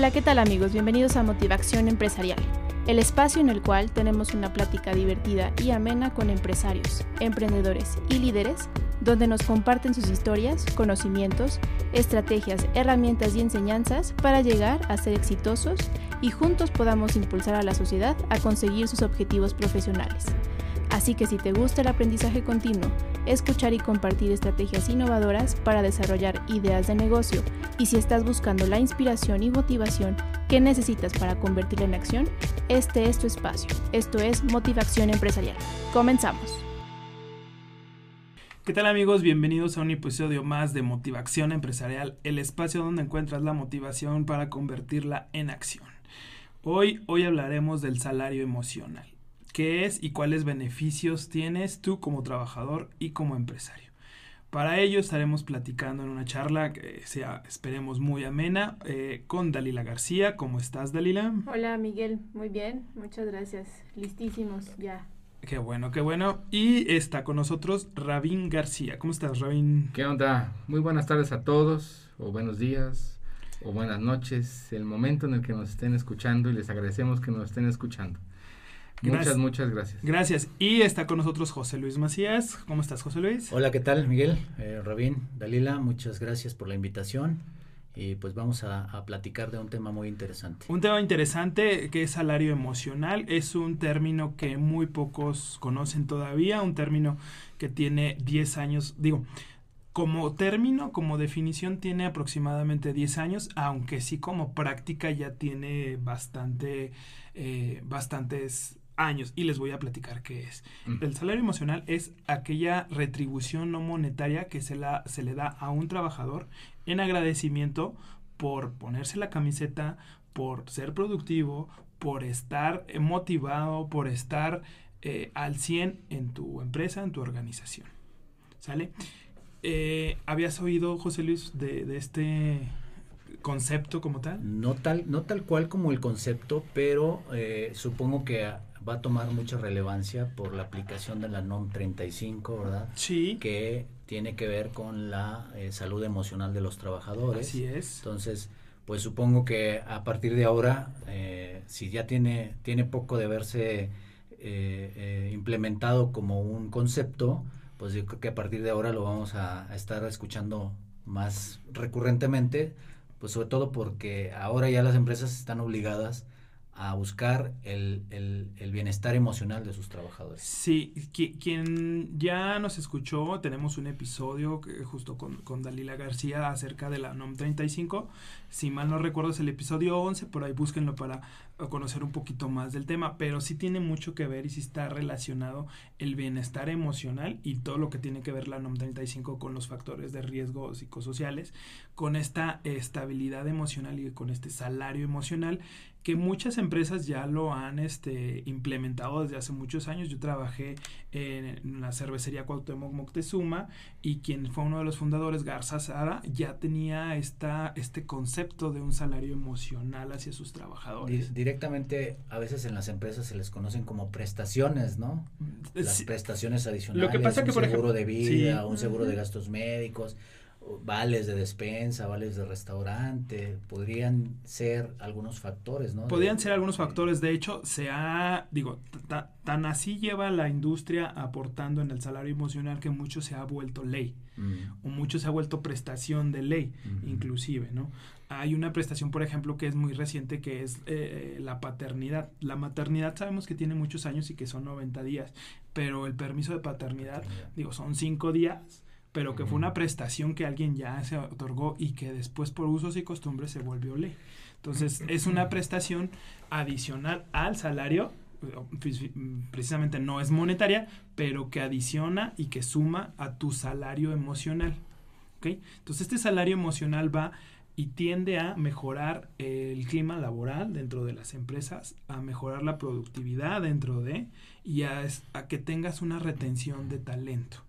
Hola, ¿qué tal amigos? Bienvenidos a Motivación Empresarial, el espacio en el cual tenemos una plática divertida y amena con empresarios, emprendedores y líderes, donde nos comparten sus historias, conocimientos, estrategias, herramientas y enseñanzas para llegar a ser exitosos y juntos podamos impulsar a la sociedad a conseguir sus objetivos profesionales. Así que si te gusta el aprendizaje continuo, escuchar y compartir estrategias innovadoras para desarrollar ideas de negocio y si estás buscando la inspiración y motivación que necesitas para convertirla en acción, este es tu espacio. Esto es Motivación Empresarial. Comenzamos. ¿Qué tal amigos? Bienvenidos a un episodio más de Motivación Empresarial, el espacio donde encuentras la motivación para convertirla en acción. Hoy, hoy hablaremos del salario emocional qué es y cuáles beneficios tienes tú como trabajador y como empresario. Para ello estaremos platicando en una charla que sea, esperemos, muy amena eh, con Dalila García. ¿Cómo estás, Dalila? Hola, Miguel. Muy bien. Muchas gracias. Listísimos ya. Qué bueno, qué bueno. Y está con nosotros Rabín García. ¿Cómo estás, Rabín? ¿Qué onda? Muy buenas tardes a todos, o buenos días, o buenas noches, el momento en el que nos estén escuchando y les agradecemos que nos estén escuchando. Muchas, muchas gracias. Gracias. Y está con nosotros José Luis Macías. ¿Cómo estás, José Luis? Hola, ¿qué tal, Miguel? Eh, Rabín, Dalila, muchas gracias por la invitación. Y pues vamos a, platicar de un tema muy interesante. Un tema interesante que es salario emocional. Es un término que muy pocos conocen todavía, un término que tiene 10 años. Digo, como término, como definición, tiene aproximadamente 10 años, aunque sí como práctica ya tiene bastante, eh, bastantes años y les voy a platicar qué es. El salario emocional es aquella retribución no monetaria que se, la, se le da a un trabajador en agradecimiento por ponerse la camiseta, por ser productivo, por estar motivado, por estar eh, al 100 en tu empresa, en tu organización. ¿Sale? Eh, ¿Habías oído, José Luis, de, de este concepto como tal? No tal, no tal cual como el concepto, pero eh, supongo que va a tomar mucha relevancia por la aplicación de la NOM 35, ¿verdad? Sí. Que tiene que ver con la eh, salud emocional de los trabajadores. Así es. Entonces, pues supongo que a partir de ahora, eh, si ya tiene, tiene poco de haberse eh, implementado como un concepto, pues yo creo que a partir de ahora lo vamos a, a estar escuchando más recurrentemente, pues sobre todo porque ahora ya las empresas están obligadas a buscar el, el, bienestar emocional de sus trabajadores. Sí, quien ya nos escuchó, tenemos un episodio que, justo con, con, Dalila García acerca de la NOM 35. Si mal no recuerdo es el episodio 11, por ahí búsquenlo para conocer un poquito más del tema, pero sí tiene mucho que ver y sí está relacionado el bienestar emocional y todo lo que tiene que ver la NOM 35 con los factores de riesgo psicosociales, con esta estabilidad emocional y con este salario emocional que muchas empresas ya lo han este, implementado desde hace muchos años. Yo trabajé en la cervecería Cuauhtémoc Moctezuma y quien fue uno de los fundadores, Garza Sara, ya tenía esta, este concepto de un salario emocional hacia sus trabajadores. directamente, a veces en las empresas se les conocen como prestaciones, ¿no? Las prestaciones adicionales, Lo que pasa un que, por seguro de vida, un seguro de gastos médicos vales de despensa, vales de restaurante, podrían ser algunos factores, ¿no? Podrían ser algunos factores, de hecho, se ha, digo, tan así lleva la industria aportando en el salario emocional que mucho se ha vuelto ley, mm. o mucho se ha vuelto prestación de ley, inclusive, ¿no? Hay una prestación, por ejemplo, que es muy reciente, que es eh, la paternidad. La maternidad sabemos que tiene muchos años y que son 90 días, pero el permiso de paternidad, digo, son 5 días pero que fue una prestación que alguien ya se otorgó y que después por usos y costumbres se volvió ley. Entonces, es una prestación adicional al salario, precisamente no es monetaria, pero que adiciona y que suma a tu salario emocional. ¿okay? Entonces, este salario emocional va y tiende a mejorar el clima laboral dentro de las empresas, a mejorar la productividad dentro de y a que tengas una retención de talento.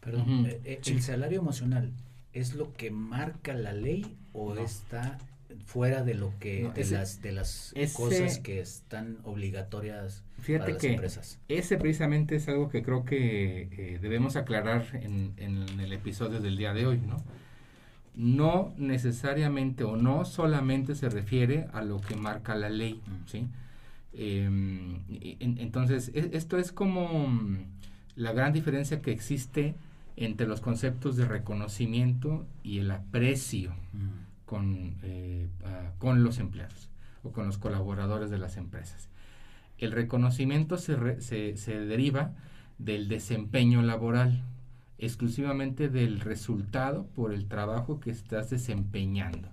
Perdón, eh, eh, ¿el salario emocional es lo que marca la ley o está fuera de lo que de las de las cosas que están obligatorias fíjate para las que empresas. ese precisamente es algo que creo que eh, debemos aclarar en, en, el episodio del día de hoy no no necesariamente o no solamente se refiere a lo que marca la ley. ¿sí? Em, entonces, e, esto es como mm, la gran diferencia que existe entre los conceptos de reconocimiento y el aprecio mm. con, eh, con los empleados o con los colaboradores de las empresas. El reconocimiento se, se, se deriva del desempeño laboral, exclusivamente del resultado por el trabajo que estás desempeñando.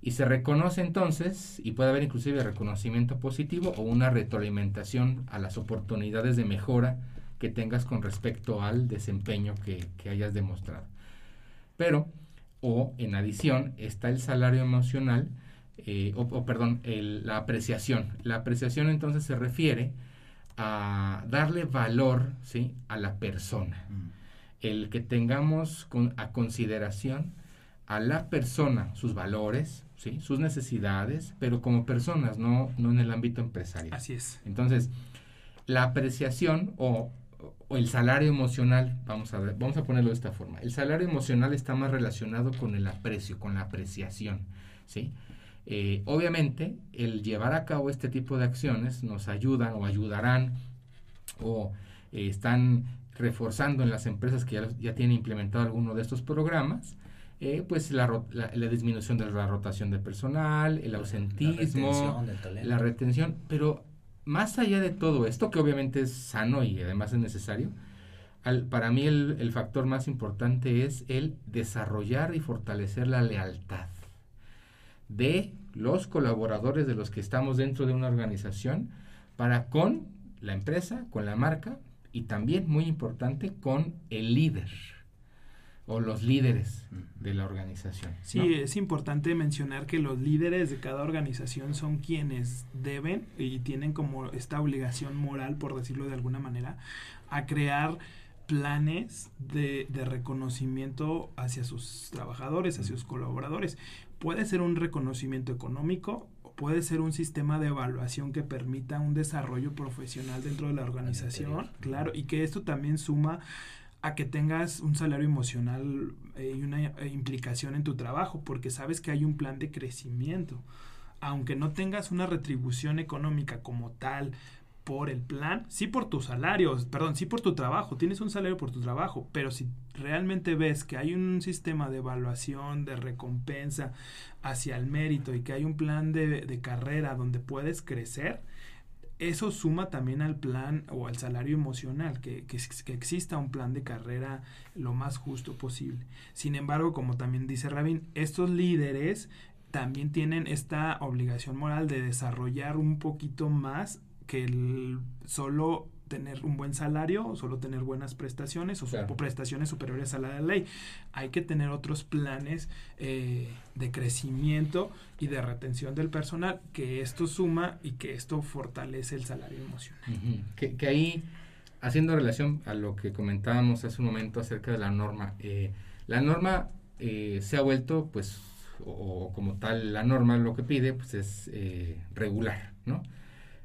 Y se reconoce entonces, y puede haber inclusive reconocimiento positivo o una retroalimentación a las oportunidades de mejora que tengas con respecto al desempeño que, hayas demostrado. Pero, o en adición, está el salario emocional, eh, o, perdón, la apreciación. La apreciación entonces se refiere a darle valor ¿sí? a la persona. Mm el que tengamos a consideración a la persona, sus valores, ¿sí? sus necesidades, pero como personas, no, no en el ámbito empresarial. Así es. Entonces, la apreciación o, el salario emocional, vamos a, ver, vamos a ponerlo de esta forma, el salario emocional está más relacionado con el aprecio, con la apreciación. ¿sí? Eh, obviamente, el llevar a cabo este tipo de acciones nos ayudan o ayudarán o eh, están reforzando en las empresas que ya, tienen implementado alguno de estos programas, eh, pues la, la, disminución de la rotación de personal, el ausentismo, la retención, pero más allá de todo esto, que obviamente es sano y además es necesario, para mí el, factor más importante es el desarrollar y fortalecer la lealtad de los colaboradores de los que estamos dentro de una organización para con la empresa, con la marca, y también muy importante con el líder o los líderes de la organización. Sí, es importante mencionar que los líderes de cada organización son quienes deben y tienen como esta obligación moral, por decirlo de alguna manera, a crear planes de, de reconocimiento hacia sus trabajadores, hacia sus colaboradores. Puede ser un reconocimiento económico puede ser un sistema de evaluación que permita un desarrollo profesional dentro de la organización, claro, y que esto también suma a que tengas un salario emocional eh, y una eh, implicación en tu trabajo, porque sabes que hay un plan de crecimiento. Aunque no tengas una retribución económica como tal, por el plan, sí por tu salario, perdón, sí por tu trabajo, tienes un salario por tu trabajo, pero si realmente ves que hay un sistema de evaluación, de recompensa hacia el mérito y que hay un plan de, carrera donde puedes crecer, eso suma también al plan o al salario emocional, que, que, exista un plan de carrera lo más justo posible. Sin embargo, como también dice Rabin, estos líderes también tienen esta obligación moral de desarrollar un poquito más que el solo tener un buen salario o solo tener buenas prestaciones o, prestaciones superiores a la de la ley. Hay que tener otros planes eh, de crecimiento y de retención del personal, que esto suma y que esto fortalece el salario emocional. que, que, ahí, haciendo relación a lo que comentábamos hace un momento acerca de la norma, eh, la norma eh, se ha vuelto, pues, o, como tal, la norma lo que pide, pues es regular, ¿no?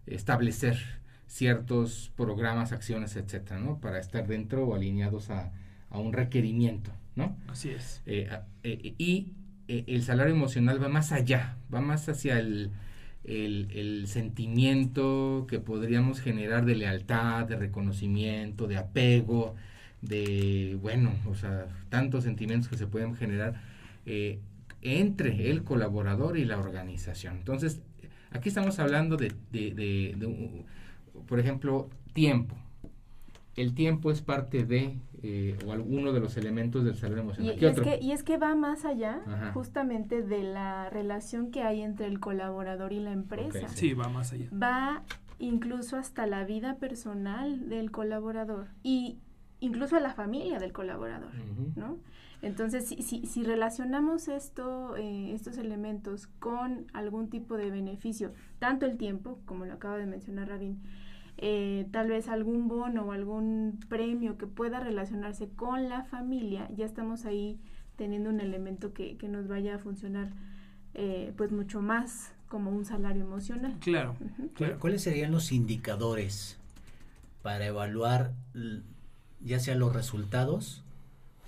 establecer ciertos programas, acciones, etcétera, ¿no? Para estar dentro o alineados a, un requerimiento, ¿no? Así es. Eh, eh, y eh, el salario emocional va más allá, va más hacia el, el, sentimiento que podríamos generar de lealtad, de reconocimiento, de apego, de, bueno, o sea, tantos sentimientos que se pueden generar entre el colaborador y la organización. Entonces, Aquí estamos hablando de, por ejemplo, tiempo. El tiempo es parte de eh, o alguno de los elementos del salario emocional. Y, es, que, y es que va más allá justamente de la relación que hay entre el colaborador y la empresa. sí. va más allá. Va incluso hasta la vida personal del colaborador y incluso a la familia del colaborador, ¿no? Entonces, si, si, si relacionamos esto, eh, estos elementos con algún tipo de beneficio, tanto el tiempo, como lo acaba de mencionar Rabin, eh, tal vez algún bono o algún premio que pueda relacionarse con la familia, ya estamos ahí teniendo un elemento que, que nos vaya a funcionar eh, pues mucho más como un salario emocional. Claro, claro. ¿Cuáles serían los indicadores para evaluar ya sea los resultados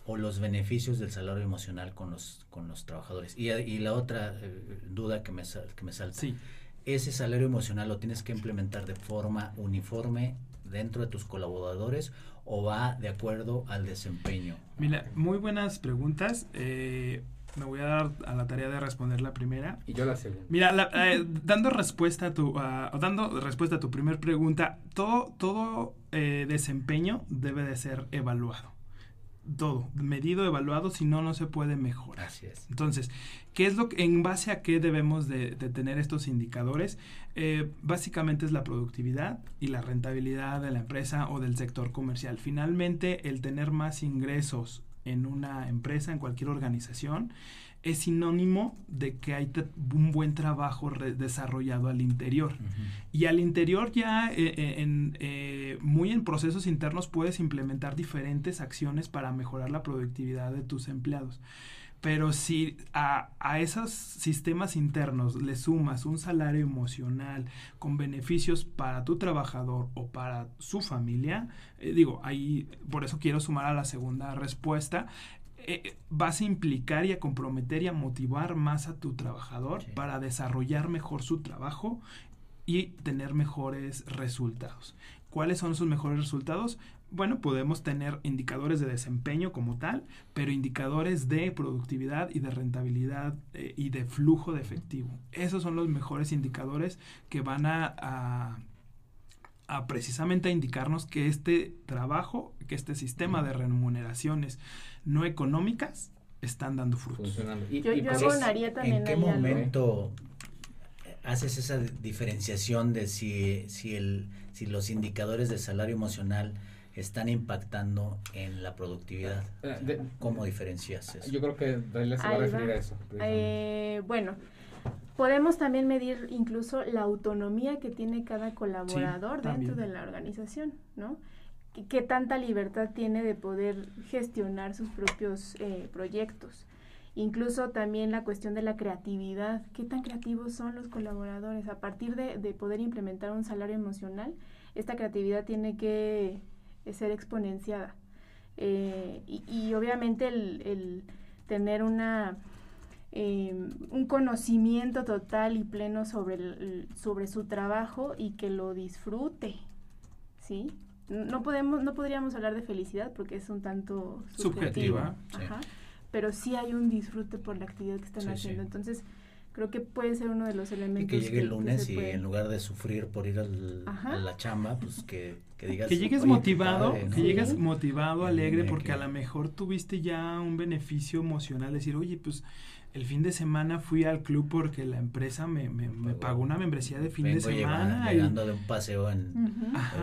o los beneficios del salario emocional con los, con los trabajadores. Y, y la otra eh, duda que me, que me salta. Sí. Ese salario emocional lo tienes que implementar de forma uniforme dentro de tus colaboradores o va de acuerdo al desempeño? Mira, muy buenas preguntas. Eh, me voy a dar a la tarea de responder la primera. Y yo la segunda. Mira, eh, dando respuesta a tu, dando respuesta a tu primer pregunta, todo, todo eh, desempeño debe de ser evaluado todo, medido, evaluado, si no, no se puede mejorar. Así es. Entonces, ¿qué es lo que, en base a qué debemos de, tener estos indicadores? Eh, básicamente es la productividad y la rentabilidad de la empresa o del sector comercial. Finalmente, el tener más ingresos en una empresa, en cualquier organización, es sinónimo de que hay un buen trabajo desarrollado al interior. Y al interior ya eh, eh, en, eh, muy en procesos internos puedes implementar diferentes acciones para mejorar la productividad de tus empleados. Pero si a, a, esos sistemas internos le sumas un salario emocional con beneficios para tu trabajador o para su familia, digo, ahí por eso quiero sumar a la segunda respuesta, eh, vas a implicar y a comprometer y a motivar más a tu trabajador para desarrollar mejor su trabajo y tener mejores resultados. ¿Cuáles son sus mejores resultados? Bueno, podemos tener indicadores de desempeño como tal, pero indicadores de productividad y de rentabilidad eh, y de flujo de efectivo. Esos son los mejores indicadores que van a, a precisamente a indicarnos que este trabajo, que este sistema de remuneraciones no económicas están dando frutos. Y, yo, abonaría también ¿En qué momento haces esa diferenciación de si, si, el, si los indicadores de salario emocional están impactando en la productividad? Eh, ¿Cómo diferencias eso? Yo creo que Dalia se va a referir a eso. Eh, bueno, podemos también medir incluso la autonomía que tiene cada colaborador dentro de la organización, ¿no? qué tanta libertad tiene de poder gestionar sus propios eh, proyectos. Incluso también la cuestión de la creatividad, qué tan creativos son los colaboradores. A partir de, poder implementar un salario emocional, esta creatividad tiene que eh, ser exponenciada. Eh, y, obviamente el, tener una, un conocimiento total y pleno sobre, sobre su trabajo y que lo disfrute, ¿sí? no podemos no podríamos hablar de felicidad porque es un tanto subjetiva, pero sí hay un disfrute por la actividad que están haciendo. entonces creo que puede ser uno de los elementos y que llegue el lunes y en lugar de sufrir por ir a la chamba pues que, que digas que llegues motivado que llegues motivado alegre porque a lo mejor tuviste ya un beneficio emocional decir oye pues el fin de semana fui al club porque la empresa me, me, pagó una membresía de fin de semana. Llegando, de un paseo en,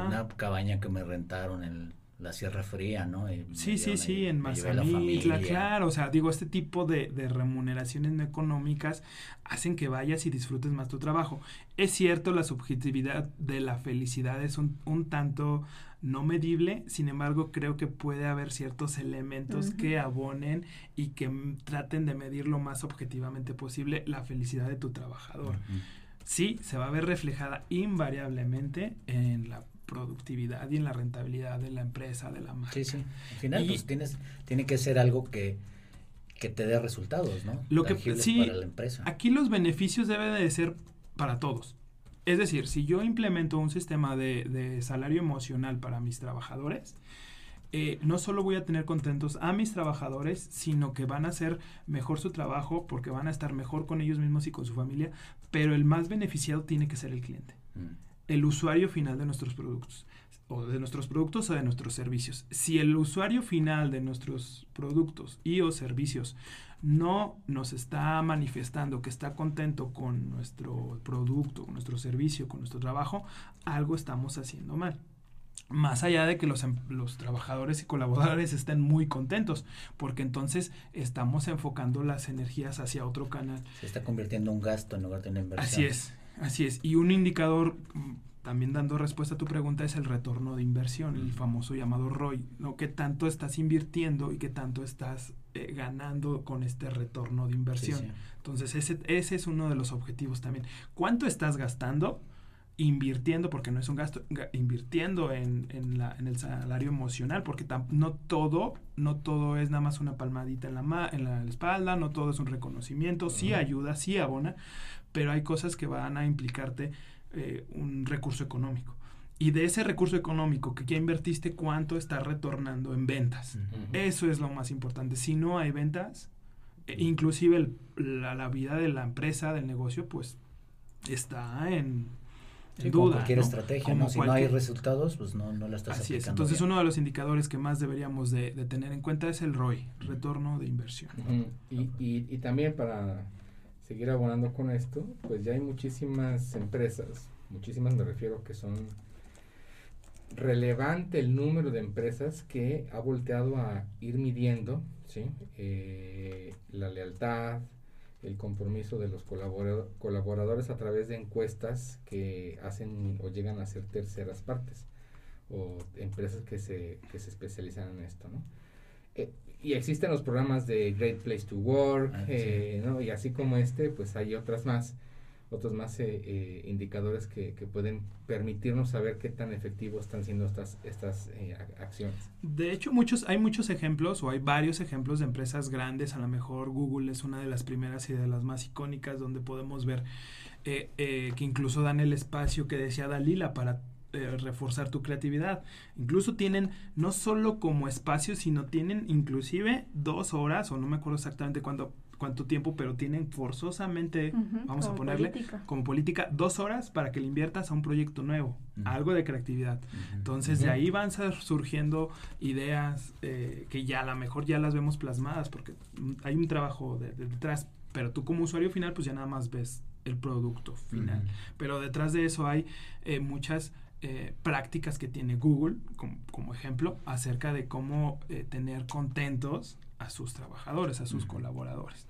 una cabaña que me rentaron en la Sierra Fría, ¿no? sí, sí, sí, en Mazamitla, claro. O sea, digo, este tipo de, de remuneraciones no económicas hacen que vayas y disfrutes más tu trabajo. Es cierto, la subjetividad de la felicidad es un, un tanto no medible, sin embargo creo que puede haber ciertos elementos que abonen y que traten de medir lo más objetivamente posible la felicidad de tu trabajador. Sí, se va a ver reflejada invariablemente en la productividad y en la rentabilidad de la empresa, de la marca. Sí, sí. Al final, pues tienes, tiene que ser algo que, que te dé resultados, ¿no? Lo que sí, para la empresa. Aquí los beneficios deben de ser para todos. Es decir, si yo implemento un sistema de, salario emocional para mis trabajadores, eh, no solo voy a tener contentos a mis trabajadores, sino que van a hacer mejor su trabajo porque van a estar mejor con ellos mismos y con su familia, pero el más beneficiado tiene que ser el cliente, mm. El usuario final de nuestros productos o de nuestros productos o de nuestros servicios. Si el usuario final de nuestros productos y o servicios no nos está manifestando que está contento con nuestro producto, con nuestro servicio, con nuestro trabajo, algo estamos haciendo mal. Más allá de que los, em, los trabajadores y colaboradores estén muy contentos, porque entonces estamos enfocando las energías hacia otro canal. Se está convirtiendo en un gasto en lugar de una inversión. Así es, así es. Y un indicador también dando respuesta a tu pregunta es el retorno de inversión, el famoso llamado ROI, ¿no? ¿Qué tanto estás invirtiendo y qué tanto estás eh, ganando con este retorno de inversión? Entonces, ese, ese es uno de los objetivos también. ¿Cuánto estás gastando? invirtiendo, porque no es un gasto, invirtiendo en, en, la, en el salario emocional, porque no todo, no todo es nada más una palmadita en la, en la espalda, no todo es un reconocimiento, sí ayuda, sí abona, pero hay cosas que van a implicarte eh, un recurso económico. Y de ese recurso económico que ya invertiste, ¿cuánto está retornando en ventas? Eso es lo más importante. Si no hay ventas, e inclusive la, la vida de la empresa, del negocio, pues está en, duda. cualquier estrategia, ¿no? Si no hay resultados, pues no, no la estás Así es. Entonces, uno de los indicadores que más deberíamos de, tener en cuenta es el ROI, retorno de inversión. y, y, y, también para seguir abonando con esto, pues ya hay muchísimas empresas, muchísimas me refiero que son relevante el número de empresas que ha volteado a ir midiendo ¿sí? Eh, la lealtad, el compromiso de los colaboradores a través de encuestas que hacen o llegan a ser terceras partes o empresas que se, que se especializan en esto, ¿no? Eh, y existen los programas de Great Place to Work, ah, eh, ¿no? Y así como este, pues hay otras más otros más eh, eh, indicadores que, que, pueden permitirnos saber qué tan efectivos están siendo estas, estas eh, acciones. De hecho, muchos, hay muchos ejemplos o hay varios ejemplos de empresas grandes, a lo mejor Google es una de las primeras y de las más icónicas donde podemos ver que incluso dan el espacio que decía Dalila para reforzar tu creatividad. Incluso tienen no solo como espacio, sino tienen inclusive dos horas, o no me acuerdo exactamente cuándo cuánto tiempo, pero tienen forzosamente, vamos a ponerle, como política, dos horas para que le inviertas a un proyecto nuevo, algo de creatividad. Entonces, de ahí van surgiendo ideas eh, que ya a lo mejor ya las vemos plasmadas, porque hay un trabajo detrás, pero tú como usuario final, pues ya nada más ves el producto final. Pero detrás de eso hay eh, muchas... Eh, prácticas que tiene Google como, como ejemplo acerca de cómo tener contentos a sus trabajadores, a sus colaboradores.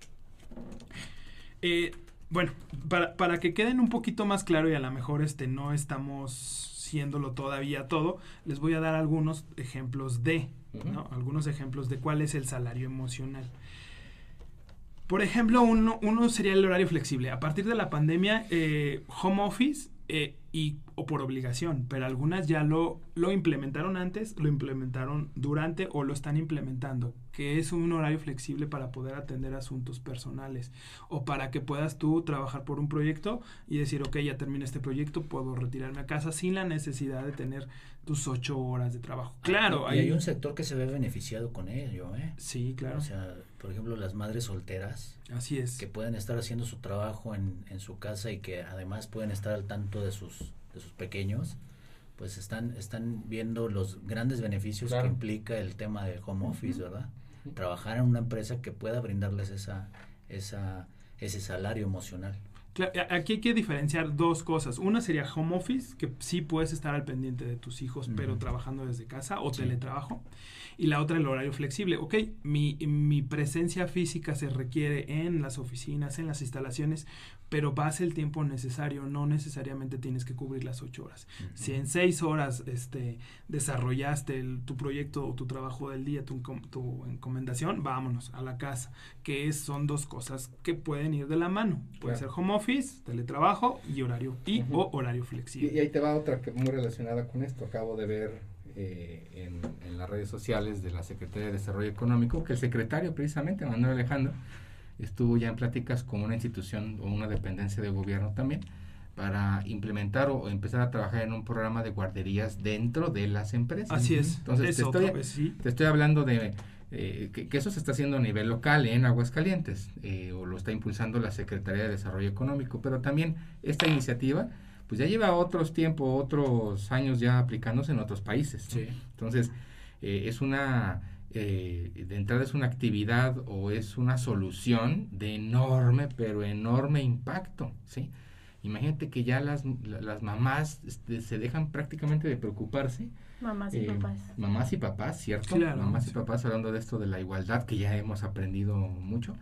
Eh, bueno, para, para, que queden un poquito más claro y a lo mejor este, no estamos siéndolo todavía todo, les voy a dar algunos ejemplos de, ¿no? Algunos ejemplos de cuál es el salario emocional. Por ejemplo, uno, uno sería el horario flexible. A partir de la pandemia, eh, home office eh, y, o por obligación, pero algunas ya lo, lo implementaron antes, lo implementaron durante o lo están implementando que es un horario flexible para poder atender asuntos personales o para que puedas tú trabajar por un proyecto y decir, ok, ya terminé este proyecto, puedo retirarme a casa sin la necesidad de tener tus ocho horas de trabajo. Claro, y, hay, un sector que se ve beneficiado con ello, ¿eh? Sí, claro. O sea, por ejemplo, las madres solteras. Así es. Que pueden estar haciendo su trabajo en, en su casa y que además pueden estar al tanto de sus, de sus pequeños pues están, están viendo los grandes beneficios que implica el tema de home office, ¿verdad? trabajar en una empresa que pueda brindarles esa, esa, ese salario emocional. Aquí hay que diferenciar dos cosas. Una sería home office, que sí puedes estar al pendiente de tus hijos, pero trabajando desde casa o teletrabajo y la otra el horario flexible. Ok, mi, mi presencia física se requiere en las oficinas, en las instalaciones, pero vas el tiempo necesario, no necesariamente tienes que cubrir las ocho horas. Si en seis horas este, desarrollaste tu proyecto o tu trabajo del día, tu, tu encomendación, vámonos a la casa, que son dos cosas que pueden ir de la mano. Puede ser home office, teletrabajo y horario y o horario flexible. Y, ahí te va otra que muy relacionada con esto. Acabo de ver eh, en, las redes sociales de la Secretaría de Desarrollo Económico, que el secretario precisamente, Manuel Alejandro, estuvo ya en pláticas con una institución o una dependencia de gobierno también para implementar o, empezar a trabajar en un programa de guarderías dentro de las empresas. Así es. Entonces, te, estoy, te estoy hablando de eh, que, eso se está haciendo a nivel local en Aguascalientes, eh, o lo está impulsando la Secretaría de Desarrollo Económico, pero también esta iniciativa pues ya lleva otros tiempos, otros años ya aplicándose en otros países. Entonces, eh, es una, eh, de entrada es una actividad o es una solución de enorme, pero enorme impacto, ¿sí? Imagínate que ya las, las mamás este, se dejan prácticamente de preocuparse Mamás y eh, papás. Mamás y papás, ¿cierto? Mamás y papás hablando de esto de la igualdad, que ya hemos aprendido mucho.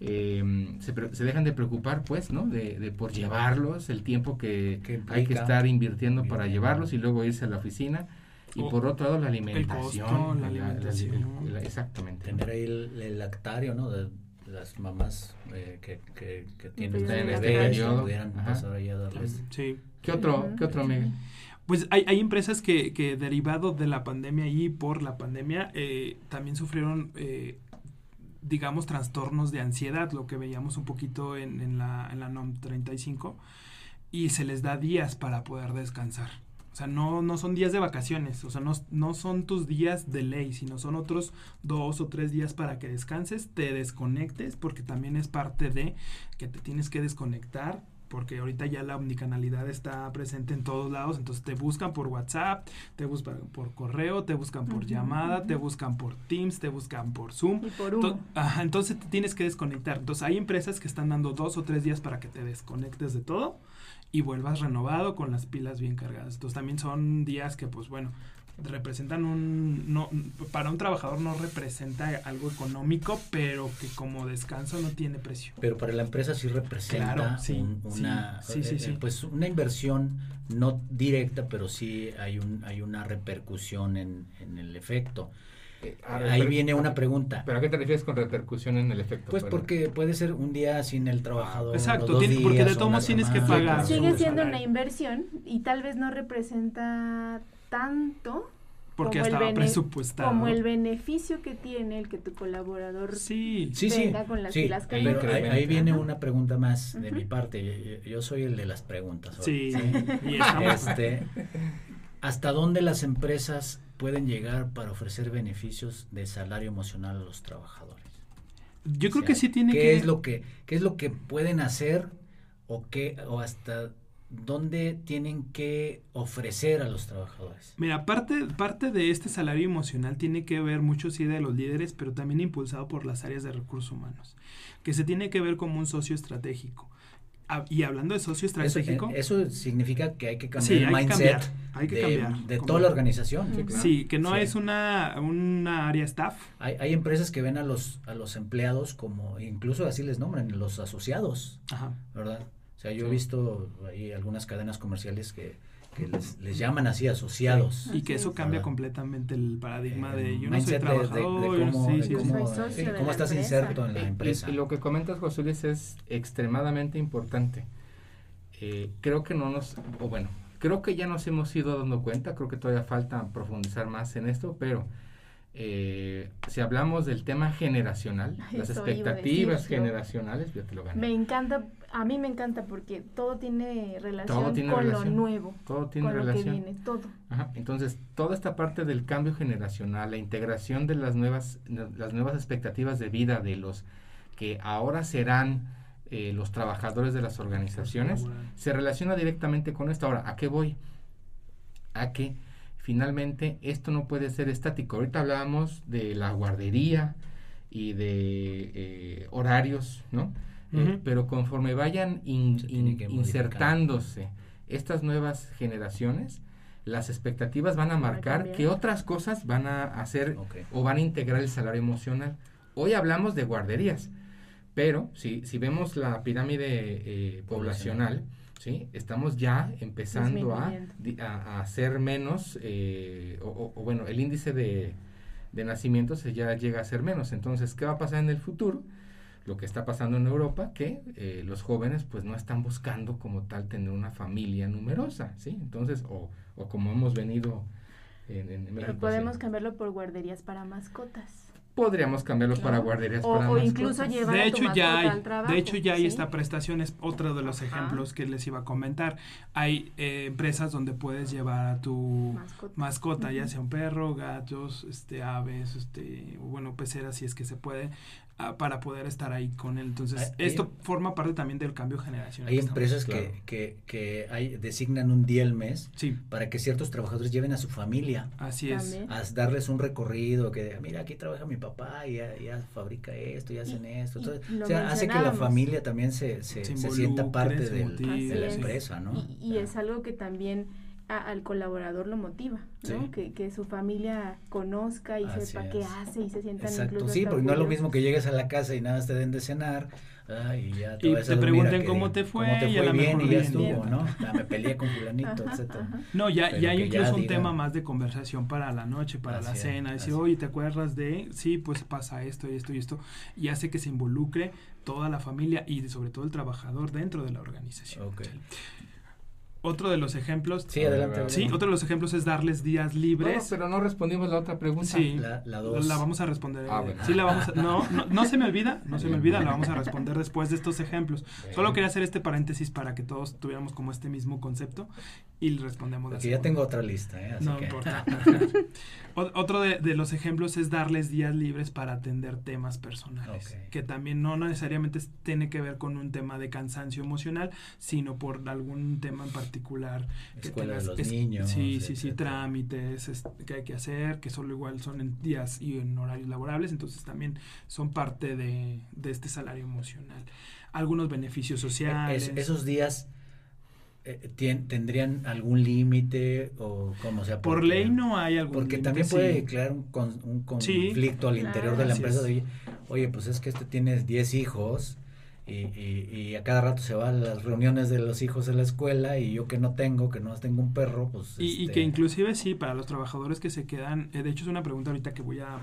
Em, se, se, dejan de preocupar, pues, ¿no? De, de por llevarlos, el tiempo que hay que estar invirtiendo para llevarlos y luego irse a la oficina. Y por otro lado, la alimentación. la alimentación. exactamente. Tener ahí el, lactario, ¿no? De las mamás eh, que, que, que tienen en bebés, este que periodo. pudieran Ajá. pasar ahí a darles. Sí. ¿Qué otro. ¿qué otro Miguel? Pues hay, hay empresas que, que derivado de la pandemia y por la pandemia eh, también sufrieron, eh, digamos, trastornos de ansiedad, lo que veíamos un poquito en, en la, en la NOM 35, y se les da días para poder descansar. O sea, no, no son días de vacaciones, o sea, no, no son tus días de ley, sino son otros dos o tres días para que descanses, te desconectes, porque también es parte de que te tienes que desconectar, porque ahorita ya la omnicanalidad está presente en todos lados, entonces te buscan por WhatsApp, te buscan por correo, te buscan por llamada, te buscan por Teams, te buscan por Zoom. Y por. Ajá, entonces te tienes que desconectar. Entonces hay empresas que están dando dos o tres días para que te desconectes de todo y vuelvas renovado con las pilas bien cargadas. Entonces también son días que pues bueno, representan un no para un trabajador no representa algo económico, pero que como descanso no tiene precio. Pero para la empresa sí representa Claro, sí, un- una, sí, sí, eh, sí. pues una inversión no directa, pero sí hay un hay una repercusión en, en el efecto. Eh, ver, Ahí pero- viene una pregunta. ¿Pero a qué te refieres con repercusión en el efecto? Pues porque puede ser un día sin el trabajador. Exacto, dos tiene- porque de todos tienes que pagar Sigue siendo una inversión y tal vez no representa tanto porque como el estaba presupuestado. como el beneficio que tiene el que tu colaborador Sí, Sí, sí, venga con las sí, pero ahí, cargadas. ahí viene una pregunta más de mi parte. Yo, yo soy el de las preguntas. hoy. sí, y Este, ¿Hasta dónde las empresas pueden llegar para ofrecer beneficios de salario emocional a los trabajadores? Yo creo O sea, que sí tiene ¿qué que es lo que qué es lo que pueden hacer o qué o hasta dónde tienen que ofrecer a los trabajadores? Mira, parte, parte de este salario emocional tiene que ver mucho sí de los líderes, pero también impulsado por las áreas de recursos humanos, que se tiene que ver como un socio estratégico. Ah, y hablando de socio Eso, estratégico, eh, eso significa que hay que cambiar Sí, el hay que mindset cambiar, hay que de, cambiar, de toda la organización. Sí, claro. sí, que no Sí. es una, una área staff, Hay, hay empresas que ven a los a los empleados como incluso así les nombran los asociados. Ajá. ¿verdad? Sea, yo he visto ahí algunas cadenas comerciales que, que les, les llaman así asociados. y que eso es. cambia ¿Verdad? completamente el paradigma de yo no soy mindset de- de- de trabajador, cómo, sí, sí, cómo- estás empresa. inserto en la y- empresa. Y, lo que comentas, José Luis, es extremadamente importante. Eh, creo que no nos, o bueno, creo que ya nos hemos ido dando cuenta, creo que todavía falta profundizar más en esto, pero eh, si hablamos del tema generacional, las Eso expectativas yo. generacionales, ya te lo gané. Me encanta, a mí me encanta porque todo tiene relación Todo tiene con relación. lo nuevo, Todo tiene con lo relación. que viene, todo. Ajá, Entonces, toda esta parte del cambio generacional, la integración de las nuevas, las nuevas expectativas de vida de los que ahora serán eh, los trabajadores de las organizaciones, se relaciona directamente con esto. Ahora, ¿a qué voy? A que finalmente esto no puede ser estático. Ahorita hablábamos de la guardería y de eh, horarios, ¿no? Eh, pero conforme vayan in- in- que insertándose estas nuevas generaciones, las expectativas van a marcar qué otras cosas van a hacer o van a integrar el salario emocional. Hoy hablamos de guarderías, pero si, si vemos la pirámide eh, poblacional, ¿sí? estamos ya empezando a, a, a hacer menos, eh, o, o- o bueno, el índice de, de nacimientos ya llega a ser menos. Entonces, ¿qué va a pasar en el futuro? Lo que está pasando en Europa, que eh, los jóvenes pues no están buscando como tal tener una familia numerosa, ¿sí? Entonces, o, o como hemos venido en, en México. Pero podemos sí. cambiarlo por guarderías para mascotas. Podríamos cambiarlos para guarderías O- para o incluso llevar De a hecho ya hay, trabajo, de hecho ya hay ¿sí? esta prestación es otro de los Ajá. ejemplos que les iba a comentar. Hay eh, empresas donde puedes llevar a tu Mascota. mascota, ya sea un perro, gatos, este, aves, este, bueno, peceras si es que se puede, ah, para poder estar ahí con él. Entonces, Hay- hay- esto forma parte también del cambio generacional. Hay que empresas claro. que, que, que hay, designan un día al mes Sí, para que ciertos trabajadores lleven a su familia así es. También. a darles un recorrido que mira aquí trabaja mi papá y ya, ya fabrica esto y hacen Y- esto Entonces, o sea hace que la familia también se, se, Se se sienta parte del- de la empresa ¿no? Y, y es algo que también al colaborador lo motiva, ¿no? Que, que, su familia conozca y sepa qué hace y se sientan Exacto, sí, porque no es lo mismo que llegues a la casa y nada te den de cenar y ya te, y te pregunten cómo te fue, cómo te fue y bien y ya estuvo, ¿no? me peleé con fulanito, etcétera. No, ya, ya hay incluso un tema más de conversación para la noche, para la cena, decir, oye, ¿te acuerdas de? Sí, pues pasa esto y esto y esto, y hace que se involucre toda la familia y sobre todo el trabajador dentro de la organización. Okay. Otro de los ejemplos. Sí, adelante. Sí, otro de los ejemplos es darles días libres. pero no respondimos la otra pregunta. Sí, la, la, la vamos a responder. Ah, sí, la vamos a, no, no, no, se me olvida, no se me olvida, la vamos a responder después de estos ejemplos. Solo quería hacer este paréntesis para que todos tuviéramos como este mismo concepto y respondemos. Porque ya tengo otra lista, ¿eh? no importa. Otro de, de, los ejemplos es darles días libres para atender temas personales, que también no necesariamente tiene que ver con un tema de cansancio emocional, sino por algún tema en particular. Escuela de los niños. Sí, sí, sí, trámites que hay que hacer, que solo igual son en días y en horarios laborables, entonces también son parte de, de este salario emocional. Algunos beneficios e, sociales. esos días eh, ¿Tendrían algún límite o cómo sea? Por ley no hay algún Porque también puede crear un, un conflicto al interior de la empresa de, oye, pues es que este tiene 10 hijos y, y, a cada rato se va a las reuniones de los hijos de la escuela y yo que no tengo, que no tengo un perro, pues... Y, y este que inclusive sí, para los trabajadores que se quedan, eh, de hecho es una pregunta ahorita que voy a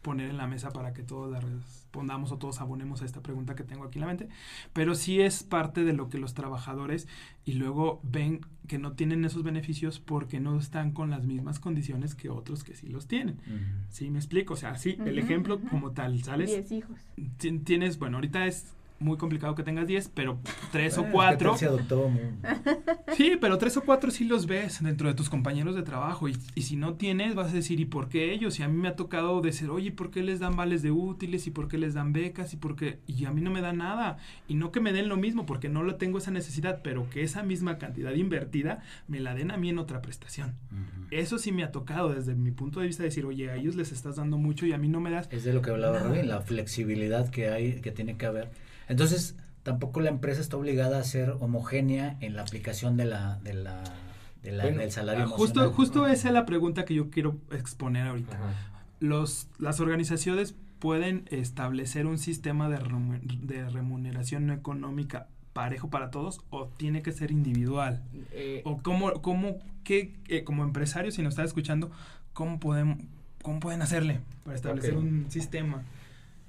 poner en la mesa para que todos la respondamos o todos abonemos a esta pregunta que tengo aquí en la mente, pero sí es parte de lo que los trabajadores y luego ven que no tienen esos beneficios porque no están con las mismas condiciones que otros que sí los tienen. ¿Sí me explico? O sea, sí, el ejemplo como tal, ¿sales? Diez hijos. Tienes, bueno, ahorita es muy complicado que tengas 10, pero 3 o 4. sí, pero 3 o 4 sí los ves dentro de tus compañeros de trabajo. Y, y, si no tienes, vas a decir, ¿y por qué ellos? Y a mí me ha tocado decir, oye, ¿por qué les dan vales de útiles? ¿Y por qué les dan becas? ¿Y por qué? Y a mí no me da nada. Y no que me den lo mismo, porque no lo tengo esa necesidad, pero que esa misma cantidad invertida me la den a mí en otra prestación. Eso sí me ha tocado desde mi punto de vista decir, oye, a ellos les estás dando mucho y a mí no me das. Es de lo que hablaba Rubén, la flexibilidad que hay, que tiene que haber entonces, tampoco la empresa está obligada a ser homogénea en la aplicación de la, de la, del salario ah, Justo, justo esa es la pregunta que yo quiero exponer ahorita. Los, las organizaciones pueden establecer un sistema de, de remuneración económica parejo para todos o tiene que ser individual? Eh, ¿O cómo, cómo qué, eh, como empresario, si nos está escuchando, cómo, podemos, cómo pueden hacerle para establecer un sistema?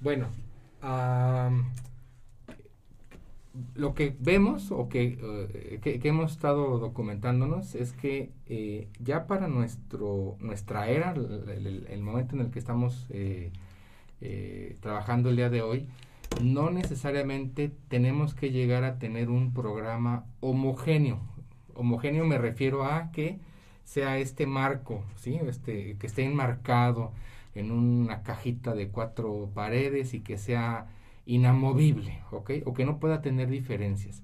Bueno, lo que vemos o que, eh, que, hemos estado documentándonos es que eh, ya para nuestro nuestra era, el, momento en el que estamos eh, trabajando el día de hoy, no necesariamente tenemos que llegar a tener un programa homogéneo. Homogéneo me refiero a que sea este marco, ¿sí? este, que esté enmarcado en una cajita de cuatro paredes y que sea inamovible, ¿ok? O que no pueda tener diferencias.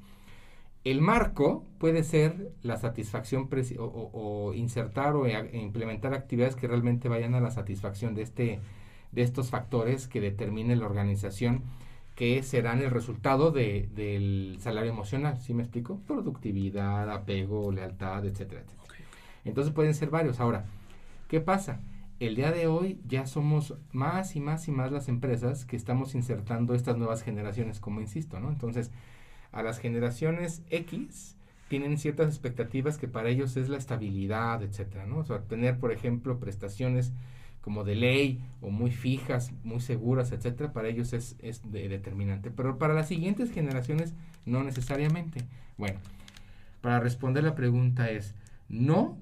El marco puede ser la satisfacción o, insertar o e implementar actividades que realmente vayan a la satisfacción de, este, de estos factores que determine la organización que serán el resultado de, del salario emocional, ¿sí me explico? Productividad, apego, lealtad, etcétera, etcétera. Entonces pueden ser varios. Ahora, ¿qué pasa? El día de hoy ya somos más y más y más las empresas que estamos insertando estas nuevas generaciones, como insisto, ¿no? Entonces, a las generaciones X tienen ciertas expectativas que para ellos es la estabilidad, etcétera, ¿no? O sea, tener, por ejemplo, prestaciones como de ley o muy fijas, muy seguras, etcétera, para ellos es, es determinante. Pero para las siguientes generaciones no necesariamente. Bueno, para responder la pregunta es, no,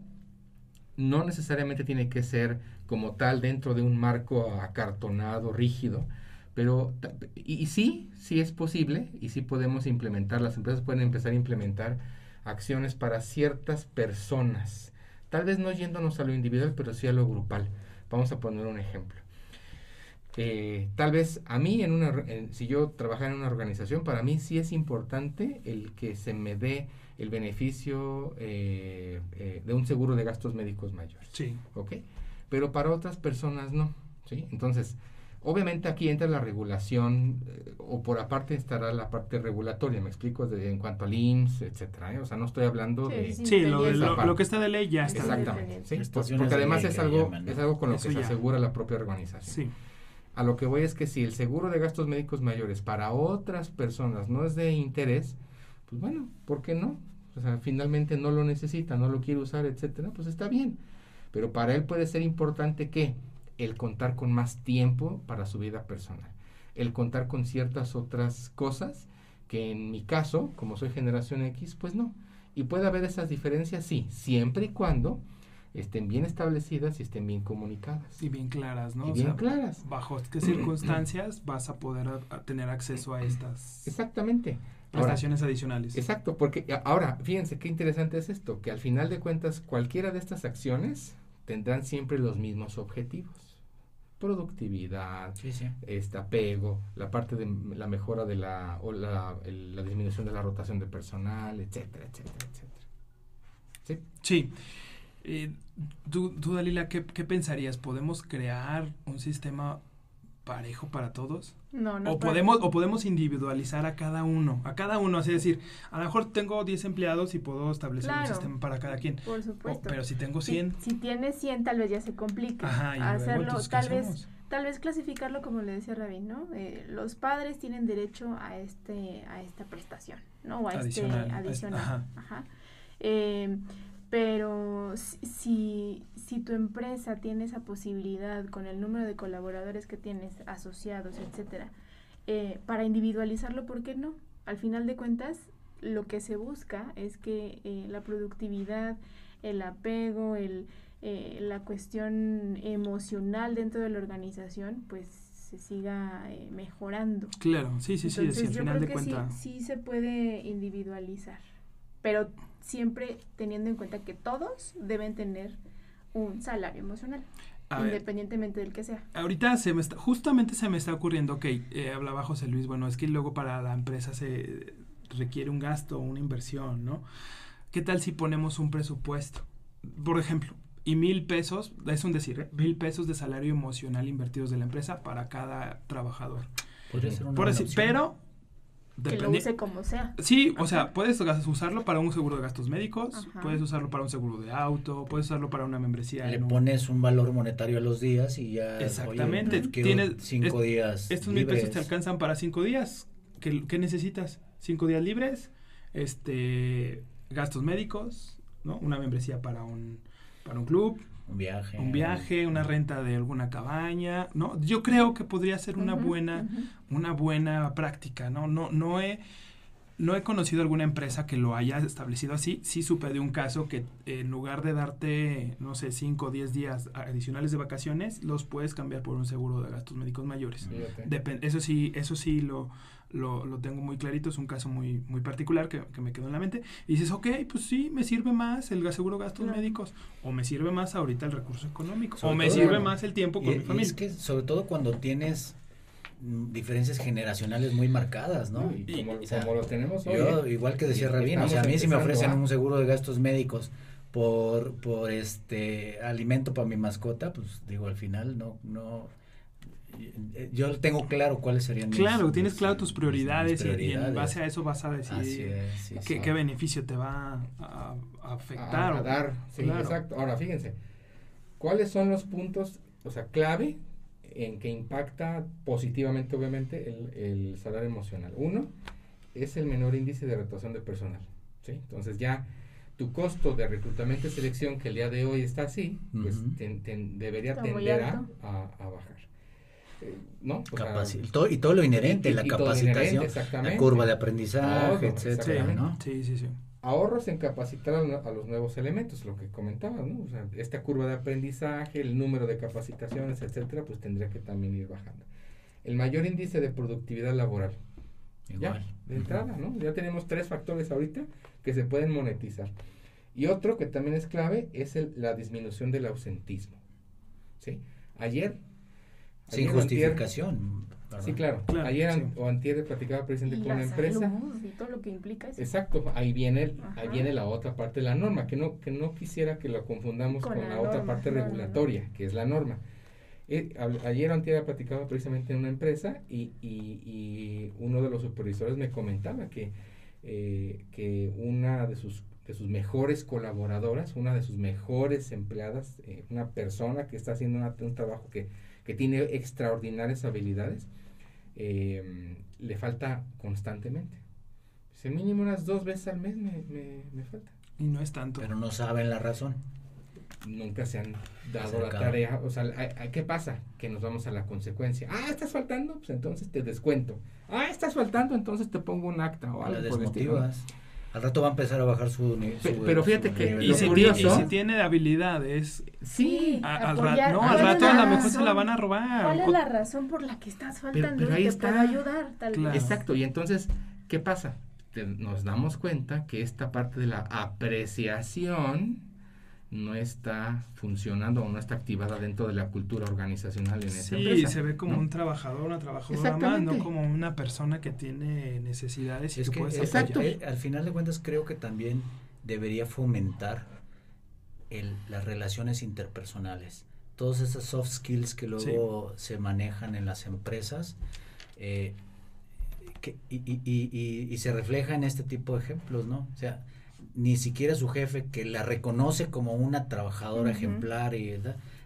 no necesariamente tiene que ser como tal dentro de un marco acartonado, rígido. Pero, y, sí, sí es posible y sí podemos implementar, las empresas pueden empezar a implementar acciones para ciertas personas. Tal vez no yéndonos a lo individual, pero sí a lo grupal. Vamos a poner un ejemplo. Eh, tal vez a mí, en una, si yo trabajara en una organización, para mí sí es importante el que se me dé el beneficio eh, eh, de un seguro de gastos médicos mayores. Sí. ¿Ok? pero para otras personas no, ¿sí? Entonces, obviamente aquí entra la regulación eh, o por aparte estará la parte regulatoria, me explico, de, en cuanto al IMSS, etcétera, ¿eh? o sea, no estoy hablando de... Sí, lo, que está de ley ya está. Exactamente, ¿sí? porque además es algo, es algo con lo que se asegura la propia organización. Sí. A lo que voy es que si el seguro de gastos médicos mayores para otras personas no es de interés, pues bueno, ¿por qué no? O sea, finalmente no lo necesita, no lo quiere usar, etcétera, pues está bien. Pero para él puede ser importante que el contar con más tiempo para su vida personal, el contar con ciertas otras cosas que en mi caso, como soy generación X, pues no. Y puede haber esas diferencias, sí, siempre y cuando estén bien establecidas y estén bien comunicadas. Y bien claras, ¿no? Y bien claras. ¿Bajo qué circunstancias vas a poder tener acceso a estas Exactamente. Prestaciones adicionales? Exacto, porque ahora, fíjense qué interesante es esto, que al final de cuentas cualquiera de estas acciones tendrán siempre los mismos objetivos. Productividad, este apego, la parte de la mejora de la, o la, la disminución de la rotación de personal, etcétera, etcétera, etcétera. ¿Sí? Sí. Eh, tú, Dalila, ¿qué, pensarías? ¿Podemos crear un sistema parejo para todos? No, no. O podemos, o podemos individualizar a cada uno, a cada uno, así decir, a lo mejor tengo 10 empleados y puedo establecer un sistema para cada quien. Por supuesto. pero si tengo 100. Si, tienes 100, tal vez ya se complica. Ajá, hacerlo, tal vez tal vez clasificarlo como le decía Rabin, ¿no? Eh, los padres tienen derecho a este a esta prestación, ¿no? O a este adicional. Ajá. Ajá. Eh, pero si, si tu empresa tiene esa posibilidad con el número de colaboradores que tienes, asociados, etcétera, eh, para individualizarlo, ¿por qué no? Al final de cuentas, lo que se busca es que eh, la productividad, el apego, el, eh, la cuestión emocional dentro de la organización, pues se siga mejorando. Claro, sí, sí, sí, al final de cuentas. Sí, sí se puede individualizar, pero siempre teniendo en cuenta que todos deben tener un salario emocional. independientemente del que sea. Ahorita se me está, justamente se me está ocurriendo, ok, eh, hablaba José Luis, bueno, es que luego para la empresa se requiere un gasto, una inversión, ¿no? ¿Qué tal si ponemos un presupuesto? Por ejemplo, y mil pesos, es un decir, ¿eh? mil pesos de salario emocional invertidos de la empresa para cada trabajador. Podría ser una Por decir, pero que lo use como sea. Sí, o sea, puedes usarlo para un seguro de gastos médicos, puedes usarlo para un seguro de auto, puedes usarlo para una membresía. Le pones un valor monetario a los días y ya. Exactamente. Tienes cinco días. Estos mil pesos te alcanzan para cinco días. ¿Qué, ¿Qué, necesitas? Cinco días libres, este, gastos médicos, ¿no? Una membresía para un, para un club, un viaje. Un viaje, una renta de alguna cabaña, ¿no? Yo creo que podría ser una buena, una buena práctica, ¿no? No, no he, no he conocido alguna empresa que lo haya establecido así. Sí supe de un caso que en lugar de darte, no sé, 5 o 10 días adicionales de vacaciones, los puedes cambiar por un seguro de gastos médicos mayores. eso sí, eso sí lo, lo, lo, tengo muy clarito, es un caso muy, muy particular que, que, me quedó en la mente. Y dices, ok, pues sí, me sirve más el seguro gastos médicos, o me sirve más ahorita el recurso económico, o me sirve más el tiempo con mi familia. es que sobre todo cuando tienes diferencias generacionales muy marcadas, ¿no? Y, como, lo tenemos hoy. Yo, ¿eh? igual que decía Rabín, o sea, a mí si me ofrecen un seguro de gastos médicos por, por este alimento para mi mascota, pues digo, al final no, no, yo tengo claro cuáles serían claro tienes claro tus prioridades, Y, en base a eso vas a decidir qué, beneficio te va a, afectar a, dar sí exacto. Ahora fíjense cuáles son los puntos o sea clave en que impacta positivamente obviamente el, el salario emocional uno es el menor índice de rotación de personal sí entonces ya tu costo de reclutamiento y selección que el día de hoy está así pues debería tender a bajar ¿no? y todo lo inherente, la capacitación, la curva de aprendizaje, etcétera, Sí, sí, sí. Ahorros en capacitar a, los nuevos elementos, lo que comentaba, ¿no? O sea, esta curva de aprendizaje, el número de capacitaciones, etcétera, pues tendría que también ir bajando. El mayor índice de productividad laboral. Igual. Ya, de entrada, ¿no? Ya tenemos tres factores ahorita que se pueden monetizar. Y otro que también es clave es el, la disminución del ausentismo. ¿sí? Ayer sin justificación. sí, claro. Ayer o antier platicaba presidente con una empresa. Y todo lo que implica eso. Exacto, ahí viene, ahí viene la otra parte de la norma, que no, que no quisiera que lo confundamos con, la, otra parte regulatoria, que es la norma. Eh, ayer antes platicado precisamente en una empresa y, y, uno de los supervisores me comentaba que, eh, que una de sus, de sus mejores colaboradoras, una de sus mejores empleadas, eh, una persona que está haciendo un trabajo que, que, tiene extraordinarias habilidades, le falta constantemente. Se mínimo unas dos veces al mes me, me, me falta. Y no es tanto. Pero no saben la razón nunca se han dado la tarea. O sea, ¿qué pasa? Que nos vamos a la consecuencia. Ah, estás faltando, pues entonces te descuento. Ah, estás faltando, entonces te pongo un acta o algo por estilo. Al rato va a empezar a bajar su, su pero fíjate que y, si tiene, y si tiene habilidades sí al, no, al rato a lo mejor se la van a robar ¿cuál es la razón por la que estás faltando pero, ahí te puedo ayudar tal vez exacto y entonces qué pasa nos damos cuenta que esta parte de la apreciación no está funcionando o no está activada dentro de la cultura organizacional en esa empresa. Sí, se ve como un trabajador, una trabajadora más, no como una persona que tiene necesidades y que, puede Exacto. Eh, al final de cuentas creo que también debería fomentar el, las relaciones interpersonales. Todas esas soft skills que luego se manejan en las empresas eh, que, y, y, y, y, se refleja en este tipo de ejemplos, ¿no? O sea, ni siquiera su jefe, que la reconoce como una trabajadora ejemplar y